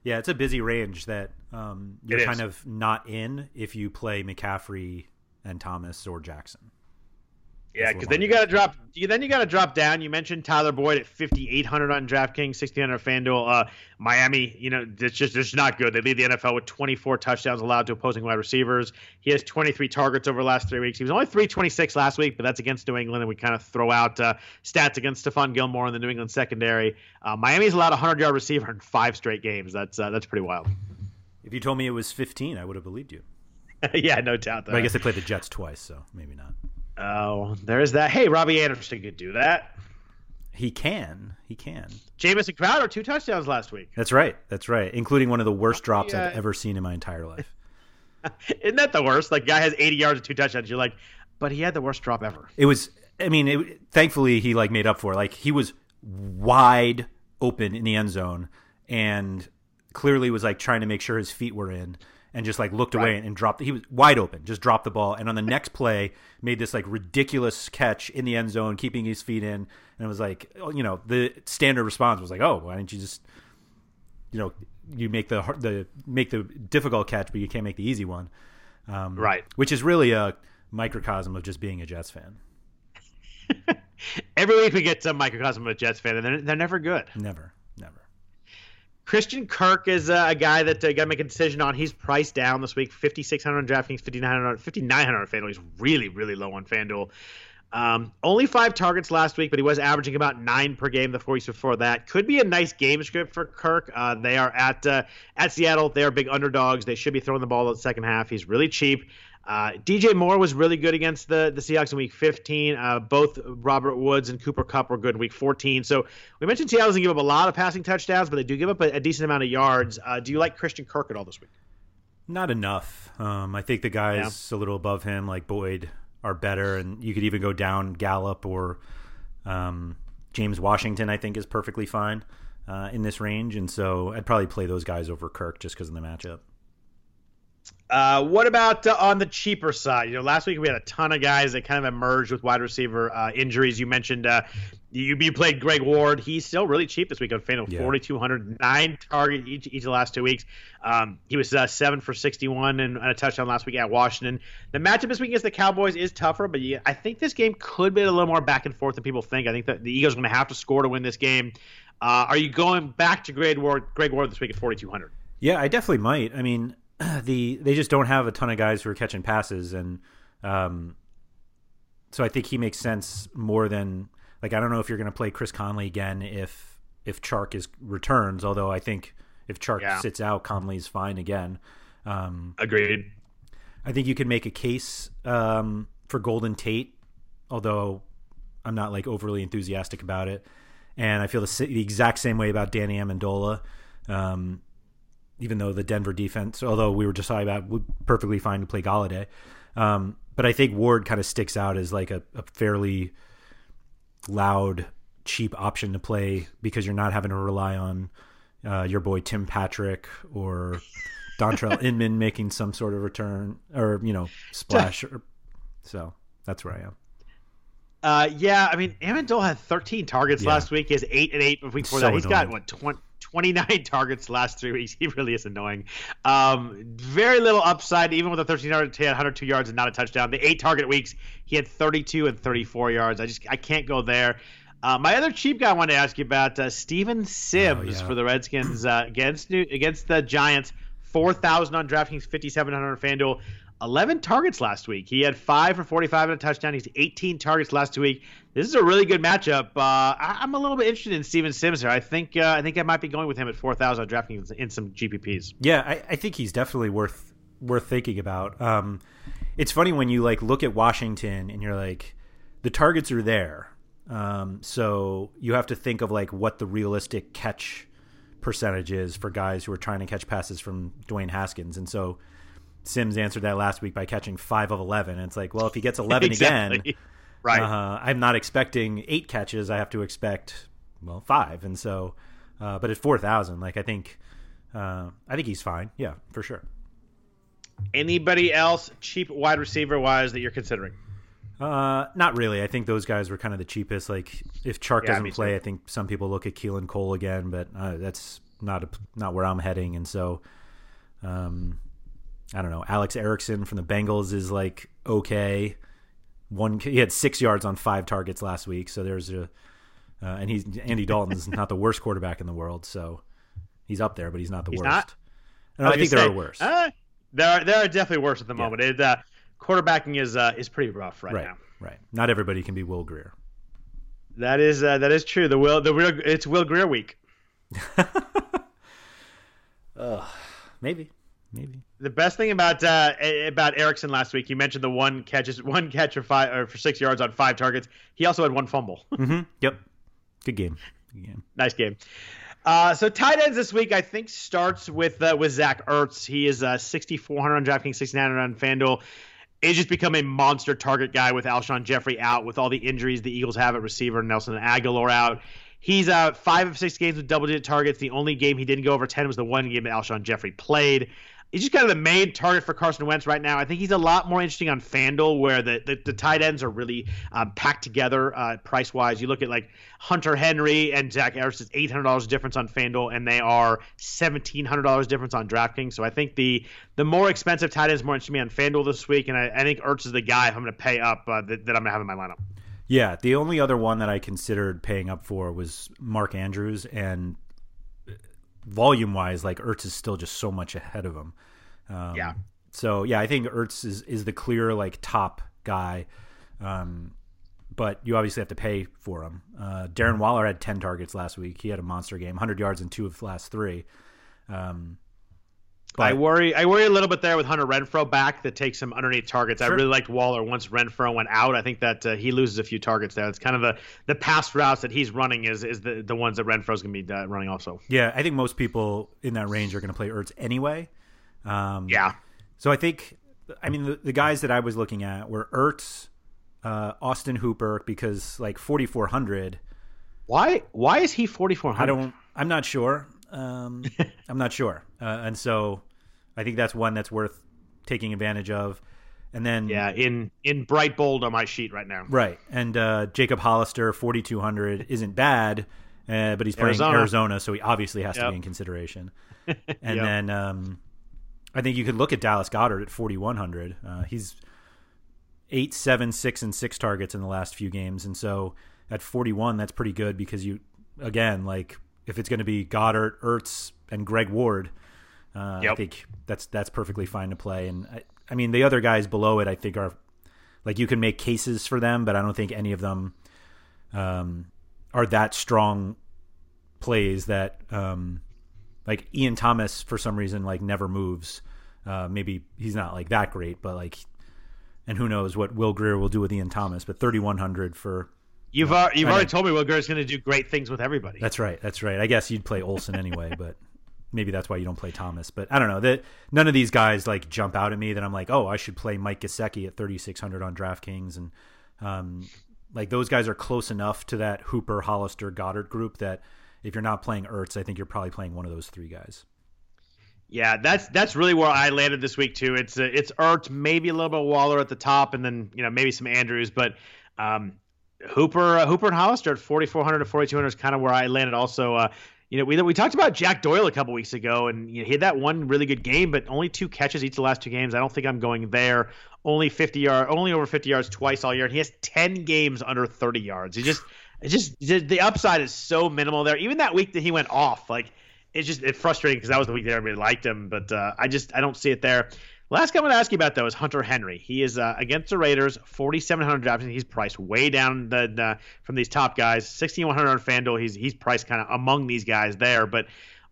yeah, it's a busy range that um, you're kind of not in if you play McCaffrey and Thomas or Jackson. Yeah, because then you got to drop. Then you got to drop down. You mentioned Tyler Boyd at fifty eight hundred on DraftKings, sixteen hundred FanDuel. Uh, Miami, you know, it's just it's not good. They lead the NFL with twenty four touchdowns allowed to opposing wide receivers. He has twenty three targets over the last three weeks. He was only three twenty six last week, but that's against New England, and we kind of throw out uh, stats against Stephon Gilmore in the New England secondary. Uh, Miami's allowed a hundred yard receiver in five straight games. That's uh, that's pretty wild. If you told me it was fifteen, I would have believed you. yeah, no doubt. But I guess they played the Jets twice, so maybe not. Oh, there's that. Hey, Robbie Anderson could do that. He can. He can. Jamison Crowder, two touchdowns last week. That's right. That's right. Including one of the worst drops yeah. I've uh, ever seen in my entire life. Isn't that the worst? Like, guy has 80 yards and two touchdowns. You're like, but he had the worst drop ever. It was. I mean, it, thankfully he like made up for. It. Like he was wide open in the end zone and clearly was like trying to make sure his feet were in and just like looked right. away and dropped. He was wide open, just dropped the ball, and on the next play made this like ridiculous catch in the end zone, keeping his feet in, and it was like, oh, you know, the standard response was like, oh, why didn't you just, you know, you make the the make the difficult catch, but you can't make the easy one, um, right? Which is really a microcosm of just being a Jets fan. Every week we get some microcosm of a Jets fan, and they're, they're never good. Never. Christian Kirk is uh, a guy that uh, got to make a decision on. He's priced down this week, 5,600 on DraftKings, 5,900, 5,900 on FanDuel. He's really, really low on FanDuel. Um, only five targets last week, but he was averaging about nine per game the four weeks before that. Could be a nice game script for Kirk. Uh, they are at uh, at Seattle. They are big underdogs. They should be throwing the ball in the second half. He's really cheap. Uh, DJ Moore was really good against the, the Seahawks in week 15. Uh, both Robert Woods and Cooper Kupp were good in week 14. So we mentioned Seattle doesn't give up a lot of passing touchdowns, but they do give up a, a decent amount of yards. Uh, do you like Christian Kirk at all this week? Not enough. Um, I think the guys yeah. a little above him, like Boyd, are better. And you could even go down Gallup or um, James Washington, I think, is perfectly fine uh, in this range. And so I'd probably play those guys over Kirk just because of the matchup. Uh, what about uh, on the cheaper side? You know, last week we had a ton of guys that kind of emerged with wide receiver uh, injuries. You mentioned uh, you, you played Greg Ward. He's still really cheap this week on FanDuel, yeah. 4,200, nine target each, each of the last two weeks. Um, he was uh, seven for 61 and, and, a touchdown last week at Washington. The matchup this week against the Cowboys is tougher, but yeah, I think this game could be a little more back and forth than people think. I think that the Eagles are going to have to score to win this game. Uh, are you going back to Greg Ward, Greg Ward this week at 4,200? Yeah, I definitely might. I mean, the they just don't have a ton of guys who are catching passes, and um, so I think he makes sense more than like I don't know if you're going to play Chris Conley again if if Chark is returns. Although I think if Chark yeah. sits out, Conley's fine again. Um, Agreed. I think you can make a case um, for Golden Tate, although I'm not like overly enthusiastic about it. And I feel the, the exact same way about Danny Amendola. Um, even though the Denver defense, although we were just talking about, would perfectly fine to play Golladay. Um, but I think Ward kind of sticks out as like a, a, fairly loud, cheap option to play because you're not having to rely on uh, your boy Tim Patrick or Dontrelle Inman making some sort of return or you know splash. Or, so that's where I am. Uh, yeah, I mean, Amendola had 13 targets yeah. last week. He has eight and eight before so that. He's annoying. got what 20, 29 targets last three weeks. He really is annoying. Um, very little upside, even with a 13 yard, 102 yards and not a touchdown. The eight target weeks, he had 32 and 34 yards. I just I can't go there. Uh, my other cheap guy I wanted to ask you about uh, Steven Sims oh, yeah. for the Redskins uh, against New, against the Giants. Four thousand on DraftKings, fifty seven hundred on FanDuel. 11 targets last week. He had five for 45 and a touchdown. He's 18 targets last week. This is a really good matchup. Uh, I, am a little bit interested in Steven Sims here. I think uh, I think I might be going with him at 4,000 drafting in some GPPs. Yeah, I, I, think he's definitely worth worth thinking about. Um, it's funny when you like look at Washington and you're like, the targets are there, Um, so you have to think of like what the realistic catch percentage is for guys who are trying to catch passes from Dwayne Haskins. And so Sims answered that last week by catching five of 11. And it's like, well, if he gets 11 exactly. again, right. Uh, I'm not expecting eight catches. I have to expect, well, five. And so, uh, but at 4,000, like I think, uh, I think he's fine. Yeah, for sure. Anybody else cheap wide receiver wise that you're considering? Uh, not really. I think those guys were kind of the cheapest. Like if Chark Yeah, doesn't play, too. I think some people look at Keelan Cole again, but uh, that's not a, not where I'm heading. And so, um, I don't know. Alex Erickson from the Bengals is like okay. One he had six yards on five targets last week, so there's a uh, and he's Andy Dalton's not the worst quarterback in the world, so he's up there, but he's not the He's worst. not? I, was think there are worse. Uh, there are there are definitely worse at the moment. It, uh, quarterbacking is uh, is pretty rough right, right, now. right. Not everybody can be Will Grier. That is uh, that is true. The will the real it's Will Grier week. Maybe, maybe. The best thing about uh, about Erickson last week, you mentioned the one catches one catch for five or for six yards on five targets. He also had one fumble. hmm Yep. Good game. Good game. nice game. Uh, so tight ends this week, I think, starts with uh, with Zach Ertz. He is uh, 6,400 on DraftKings, 6,900 on FanDuel. He's just become a monster target guy with Alshon Jeffery out, with all the injuries the Eagles have at receiver, Nelson Agholor out. He's uh, five of six games with double digit targets. The only game he didn't go over 10 was the one game that Alshon Jeffery played. He's just kind of the main target for Carson Wentz right now. I think he's a lot more interesting on FanDuel, where the, the, the tight ends are really um, packed together uh, price wise. You look at like Hunter Henry and Zach Ertz is eight hundred dollars difference on FanDuel, and they are seventeen hundred dollars difference on DraftKings. So I think the the more expensive tight ends more interesting me on FanDuel this week, and I, I think Ertz is the guy I'm going to pay up uh, that, that I'm going to have in my lineup. Yeah, the only other one that I considered paying up for was Mark Andrews, and volume wise, like Ertz is still just so much ahead of him. Um, Yeah. So yeah, I think Ertz is is the clear like top guy, um, but you obviously have to pay for him. Uh, Darren Waller had ten targets last week. He had a monster game, hundred yards in two of the last three. Um, I worry. I worry a little bit there with Hunter Renfrow back that takes some underneath targets. I really liked Waller once Renfrow went out. I think that uh, he loses a few targets there. It's kind of the the pass routes that he's running is is the the ones that Renfrow's going to be uh, running also. yeah, I think most people in that range are going to play Ertz anyway. Um, Yeah. So I think, I mean, the, the guys that I was looking at were Ertz, uh, Austin Hooper, because like 4,400, Why why is he 4400? I don't, I'm not sure. Um, I'm not sure. Uh, and so I think that's one that's worth taking advantage of. And then, Yeah, in in bright bold on my sheet right now. right. And uh, Jacob Hollister, 4,200 isn't bad, uh, but he's playing Arizona. Arizona. so he obviously has to be in consideration. And Yep. then um, I think you could look at Dallas Goedert at 4,100. Uh, he's eight, seven, six, and six targets in the last few games, and so at 41, that's pretty good because you, again, like if it's going to be Goedert, Ertz, and Greg Ward, uh, I think that's that's perfectly fine to play. And I, I mean, the other guys below it, I think are like you can make cases for them, but I don't think any of them um, are that strong plays that um, like Ian Thomas for some reason like never moves. Uh, maybe he's not like that great, but like, and who knows what Will Grier will do with Ian Thomas? But thirty one hundred for You've you've already told me Will Grier's going to do great things with everybody. that's right, that's right. I guess you'd play Olsen anyway, but maybe that's why you don't play Thomas. But I don't know that none of these guys like jump out at me that I'm like, oh, I should play Mike Gesicki at thirty six hundred on DraftKings, and um, like those guys are close enough to that Hooper, Hollister, Goedert group that if you're not playing Ertz, I think you're probably playing one of those three guys. Yeah, that's that's really where I landed this week too. It's uh, it's Ertz, maybe a little bit of Waller at the top, and then you know maybe some Andrews, but um, Hooper uh, Hooper and Hollister at 4400 to 4200 is kind of where I landed. Also, uh, you know we we talked about Jack Doyle a couple weeks ago, and you know, he had that one really good game, but only two catches each of the last two games. I don't think I'm going there. Only 50 yard, only over 50 yards twice all year, and he has 10 games under 30 yards. He just it's just the upside is so minimal there. Even that week that he went off, like it's just it's frustrating because that was the week that everybody liked him, but uh, I just I don't see it there. Last guy I'm going to ask you about though is Hunter Henry. He is uh, against the Raiders, 4,700 drafts. He's priced way down the, the from these top guys. 6,100 on FanDuel. He's he's priced kind of among these guys there, but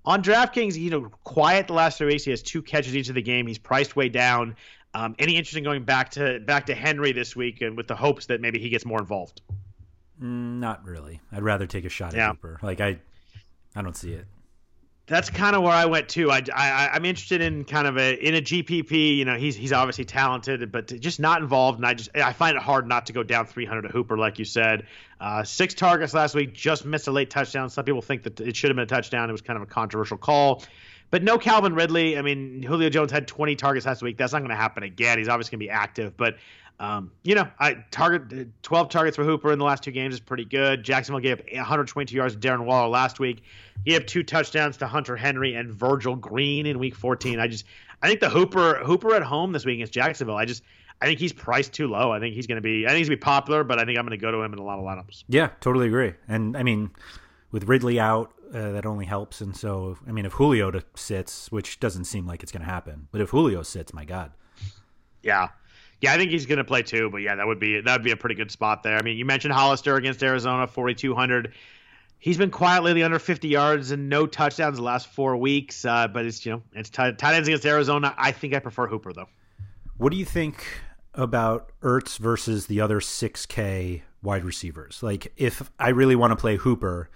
on DraftKings, you know, quiet the last three weeks. He has two catches each of the game. He's priced way down. Um, any interest in going back to back to Henry this week and with the hopes that maybe he gets more involved? Mm, not really. I'd rather take a shot at Yeah. Hooper. Like I, I don't see it. That's kind of where I went too. I, I I'm interested in kind of a in a GPP. You know, he's he's obviously talented, but just not involved. And I just I find it hard not to go down 300 to Hooper, like you said. Uh, six targets last week, just missed a late touchdown. Some people think that it should have been a touchdown. It was kind of a controversial call. But no Calvin Ridley. I mean, Julio Jones had 20 targets last week. That's not going to happen again. He's obviously going to be active, but um, you know, I target 12 targets for Hooper in the last two games is pretty good. Jacksonville gave up 122 yards to Darren Waller last week. He had two touchdowns to Hunter Henry and Virgil Green in Week 14. I just, I think the Hooper Hooper at home this week against Jacksonville. I just, I think he's priced too low. I think he's going to be, I think he's going to be popular, but I think I'm going to go to him in a lot of lineups. Yeah, totally agree. And I mean, with Ridley out, uh, that only helps. And so, I mean, if Julio sits, which doesn't seem like it's going to happen, but if Julio sits, my God. Yeah. Yeah, I think he's going to play too, but yeah, that would be that would be a pretty good spot there. I mean, you mentioned Hollister against Arizona, 4200. He's been quietly under 50 yards and no touchdowns the last four weeks. Uh, but it's you know it's tight, tight ends against Arizona. I think I prefer Hooper though. What do you think about Ertz versus the other 6K wide receivers? Like, if I really want to play Hooper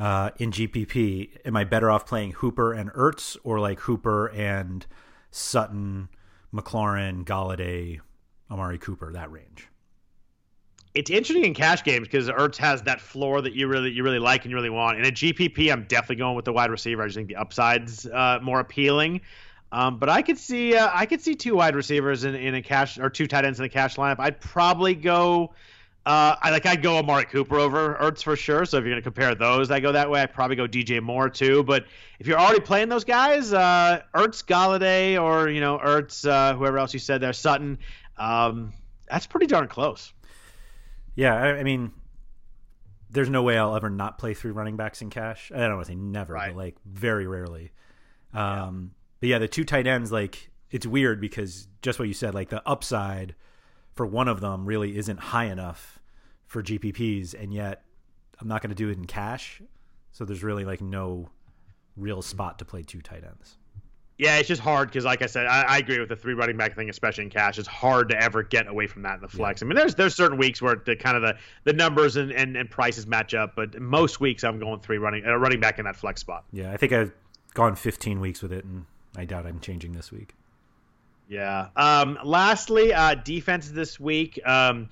uh, in GPP, am I better off playing Hooper and Ertz or like Hooper and Sutton, McLaurin, Golladay, Amari Cooper, that range? It's interesting in cash games because Ertz has that floor that you really you really like and you really want. In a GPP, I'm definitely going with the wide receiver. I just think the upside's uh, more appealing. Um, but I could see uh, I could see two wide receivers in, in a cash or two tight ends in a cash lineup. I'd probably go. Uh, I like I'd go Amari Cooper over Ertz for sure. So if you're gonna compare those, I go that way. I'd probably go DJ Moore too. But if you're already playing those guys, uh, Ertz, Golladay, or you know Ertz, uh, whoever else you said there, Sutton, um, that's pretty darn close. Yeah, I, I mean, there's no way I'll ever not play three running backs in cash. I don't want to say never, Right. but like very rarely. Um, But yeah, the two tight ends, like it's weird because just what you said, like the upside for one of them really isn't high enough for GPPs, and yet I'm not going to do it in cash. So there's really like no real spot to play two tight ends. Yeah, it's just hard because, like I said, I, I agree with the three running back thing, especially in cash. It's hard to ever get away from that in the flex. I mean, there's there's certain weeks where the kind of the, the numbers and, and, and prices match up, but most weeks I'm going three running uh, running back in that flex spot. Yeah, I think I've gone 15 weeks with it, and I doubt I'm changing this week. Yeah. Um, lastly, uh, defense this week. Um,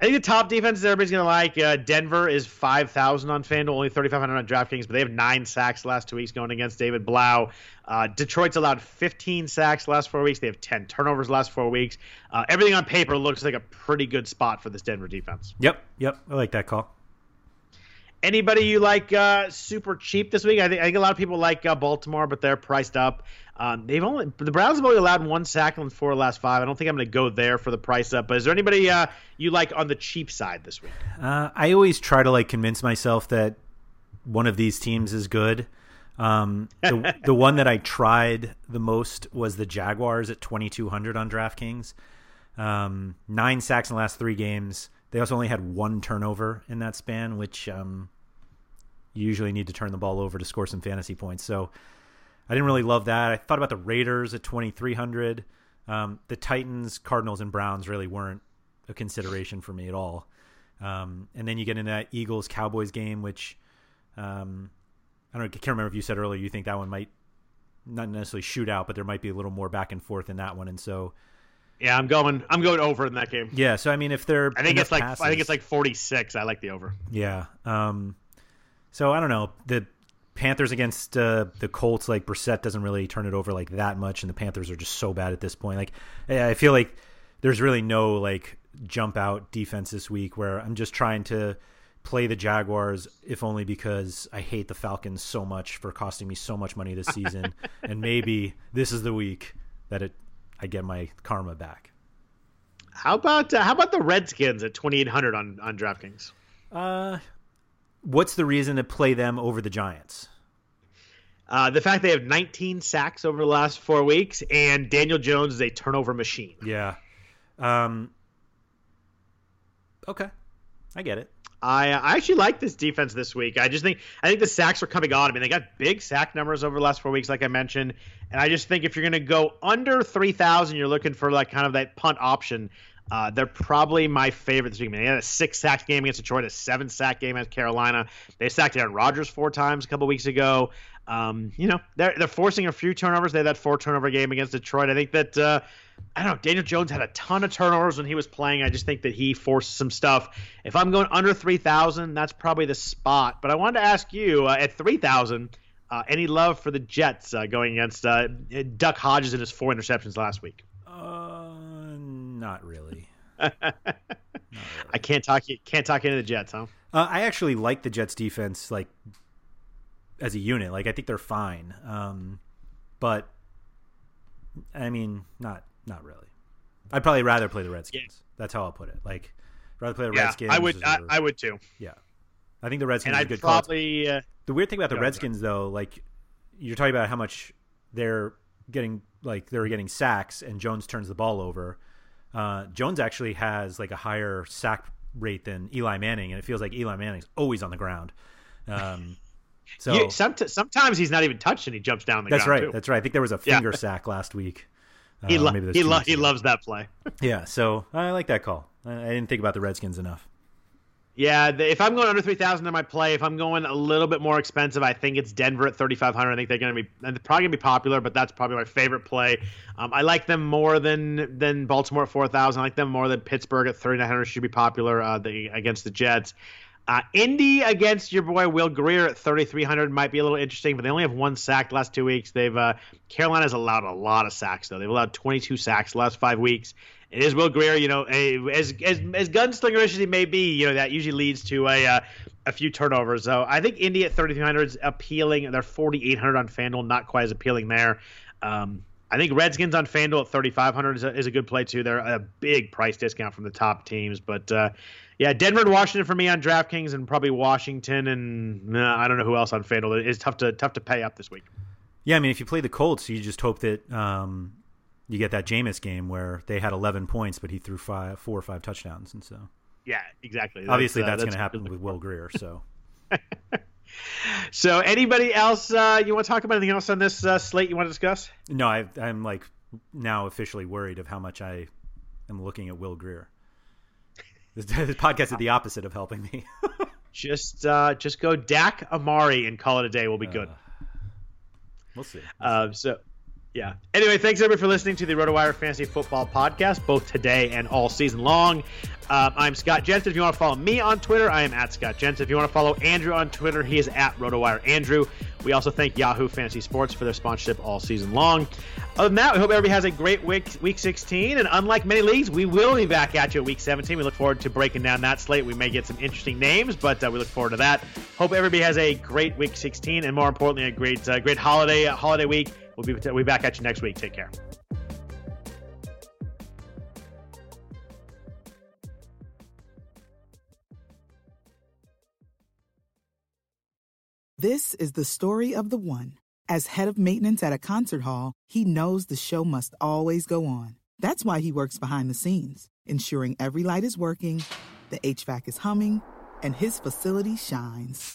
I think the top defenses everybody's going to like. Uh, Denver is 5,000 on FanDuel, only 3,500 on DraftKings, but they have nine sacks last two weeks going against David Blough. Uh, Detroit's allowed 15 sacks last four weeks. They have 10 turnovers last four weeks. Uh, everything on paper looks like a pretty good spot for this Denver defense. Yep, yep, I like that call. Anybody you like uh, super cheap this week? I think, I think a lot of people like uh, Baltimore, but they're priced up. Um, they've only the Browns have only allowed one sack in four of the last five. I don't think I'm going to go there for the price up. But is there anybody uh, you like on the cheap side this week? Uh, I always try to like convince myself that one of these teams is good. Um, the, the one that I tried the most was the Jaguars at 2,200 on DraftKings. Um, nine sacks in the last three games. They also only had one turnover in that span, which um, you usually need to turn the ball over to score some fantasy points. So I didn't really love that. I thought about the Raiders at 2,300. Um, the Titans, Cardinals, and Browns really weren't a consideration for me at all. Um, and then you get into that Eagles Cowboys game, which um, I don't I can't remember if you said earlier you think that one might not necessarily shoot out, but there might be a little more back and forth in that one. And so Yeah, I'm going. I'm going over in that game. yeah, so I mean, if they're I think it's like passes, I think it's like 46. I like the over. yeah. Um, so I don't know the Panthers against uh, the Colts. Like Brissett doesn't really turn it over like that much, and the Panthers are just so bad at this point. Like I I feel like there's really no like jump out defense this week where I'm just trying to play the Jaguars, if only because I hate the Falcons so much for costing me so much money this season, and maybe this is the week that it I get my karma back. How about uh, how about the Redskins at 2800 on on DraftKings? Uh, what's the reason to play them over the Giants? Uh, the fact they have 19 sacks over the last four weeks, and Daniel Jones is a turnover machine. Yeah. Um. Okay, I get it. I I actually like this defense this week. I just think I think the sacks are coming on. I mean, they got big sack numbers over the last four weeks, like I mentioned, and I just think if you're going to go under three thousand, you're looking for like kind of that punt option. Uh, they're probably my favorite this week. They had a six sack game against Detroit, a seven sack game against Carolina. They sacked Aaron Rodgers four times a couple weeks ago. Um, you know, they're they're forcing a few turnovers. They had that four turnover game against Detroit. I think that uh, I don't know. Daniel Jones had a ton of turnovers when he was playing. I just think that he forced some stuff. If I'm going under three thousand, that's probably the spot. But I wanted to ask you uh, at three thousand. Uh, any love for the Jets uh, going against uh, Duck Hodges and his four interceptions last week? Uh, not really. not really. I can't talk you can't talk into the Jets, huh? Uh, I actually like the Jets defense, like as a unit. Like I think they're fine, um, but I mean, not not really. I'd probably rather play the Redskins. Yeah. That's how I'll put it. Like rather play the yeah, Redskins. I would. I, I, would too. Yeah, I think the Redskins. And I'd good probably. Uh, the weird thing about the Redskins, though, like you're talking about how much they're getting, like they're getting sacks, and Jones turns the ball over. Uh, Jones actually has like a higher sack rate than Eli Manning, and it feels like Eli Manning's always on the ground. Um, so you, sometimes he's not even touched and he jumps down the that's ground. That's right. Too. That's right. I think there was a finger yeah. sack last week. Uh, he lo- he, lo- he loves that play. yeah, so I like that call. I, I didn't think about the Redskins enough. Yeah, if I'm going under three thousand in my play, if I'm going a little bit more expensive, I think it's Denver at thirty five hundred. I think they're going to be they're probably going to be popular, but that's probably my favorite play. Um, I like them more than than Baltimore at four thousand. I like them more than Pittsburgh at thirty nine hundred. Should be popular uh, the, against the Jets. Uh, Indy against your boy Will Grier at 3,300 might be a little interesting, but they only have one sack last two weeks. They've uh, Carolina's allowed a lot of sacks though. They've allowed 22 sacks last five weeks. It is Will Grier. you know, a, as as as gunslingerish as he may be, you know that usually leads to a uh, a few turnovers. So I think Indy at 3,300 is appealing. They're 4,800 on FanDuel, not quite as appealing there. Um, I think Redskins on FanDuel at 3,500 is a, is a good play too. They're a big price discount from the top teams, but uh, yeah, Denver and Washington for me on DraftKings, and probably Washington and uh, I don't know who else on FanDuel. It's tough to tough to pay up this week. Yeah, I mean, if you play the Colts, you just hope that um, you get that Jameis game where they had 11 points, but he threw five, four or five touchdowns, and so yeah, exactly. That's, Obviously, that's, uh, that's going to happen with Will Grier. So. so, anybody else uh, you want to talk about? Anything else on this uh, slate you want to discuss? No, I, I'm like now officially worried of how much I am looking at Will Grier. This, this podcast is the opposite of helping me. just uh, just go Dak Amari and call it a day. We'll be good. Uh, we'll see. We'll uh, see. so yeah. Anyway, thanks everybody for listening to the RotoWire Fantasy Football Podcast, both today and all season long. Um, I'm Scott Jenstad. If you want to follow me on Twitter, I am at Scott Jenstad. If you want to follow Andrew on Twitter, he is at RotoWire Andrew. We also thank Yahoo Fantasy Sports for their sponsorship all season long. Other than that, we hope everybody has a great week, week 16. And unlike many leagues, we will be back at you at week 17. We look forward to breaking down that slate. We may get some interesting names, but uh, we look forward to that. Hope everybody has a great week 16, and more importantly, a great, uh, great holiday uh, holiday week. We'll be, we'll be back at you next week. Take care. This is the story of the one. As head of maintenance at a concert hall, he knows the show must always go on. That's why he works behind the scenes, ensuring every light is working, the HVAC is humming, and his facility shines.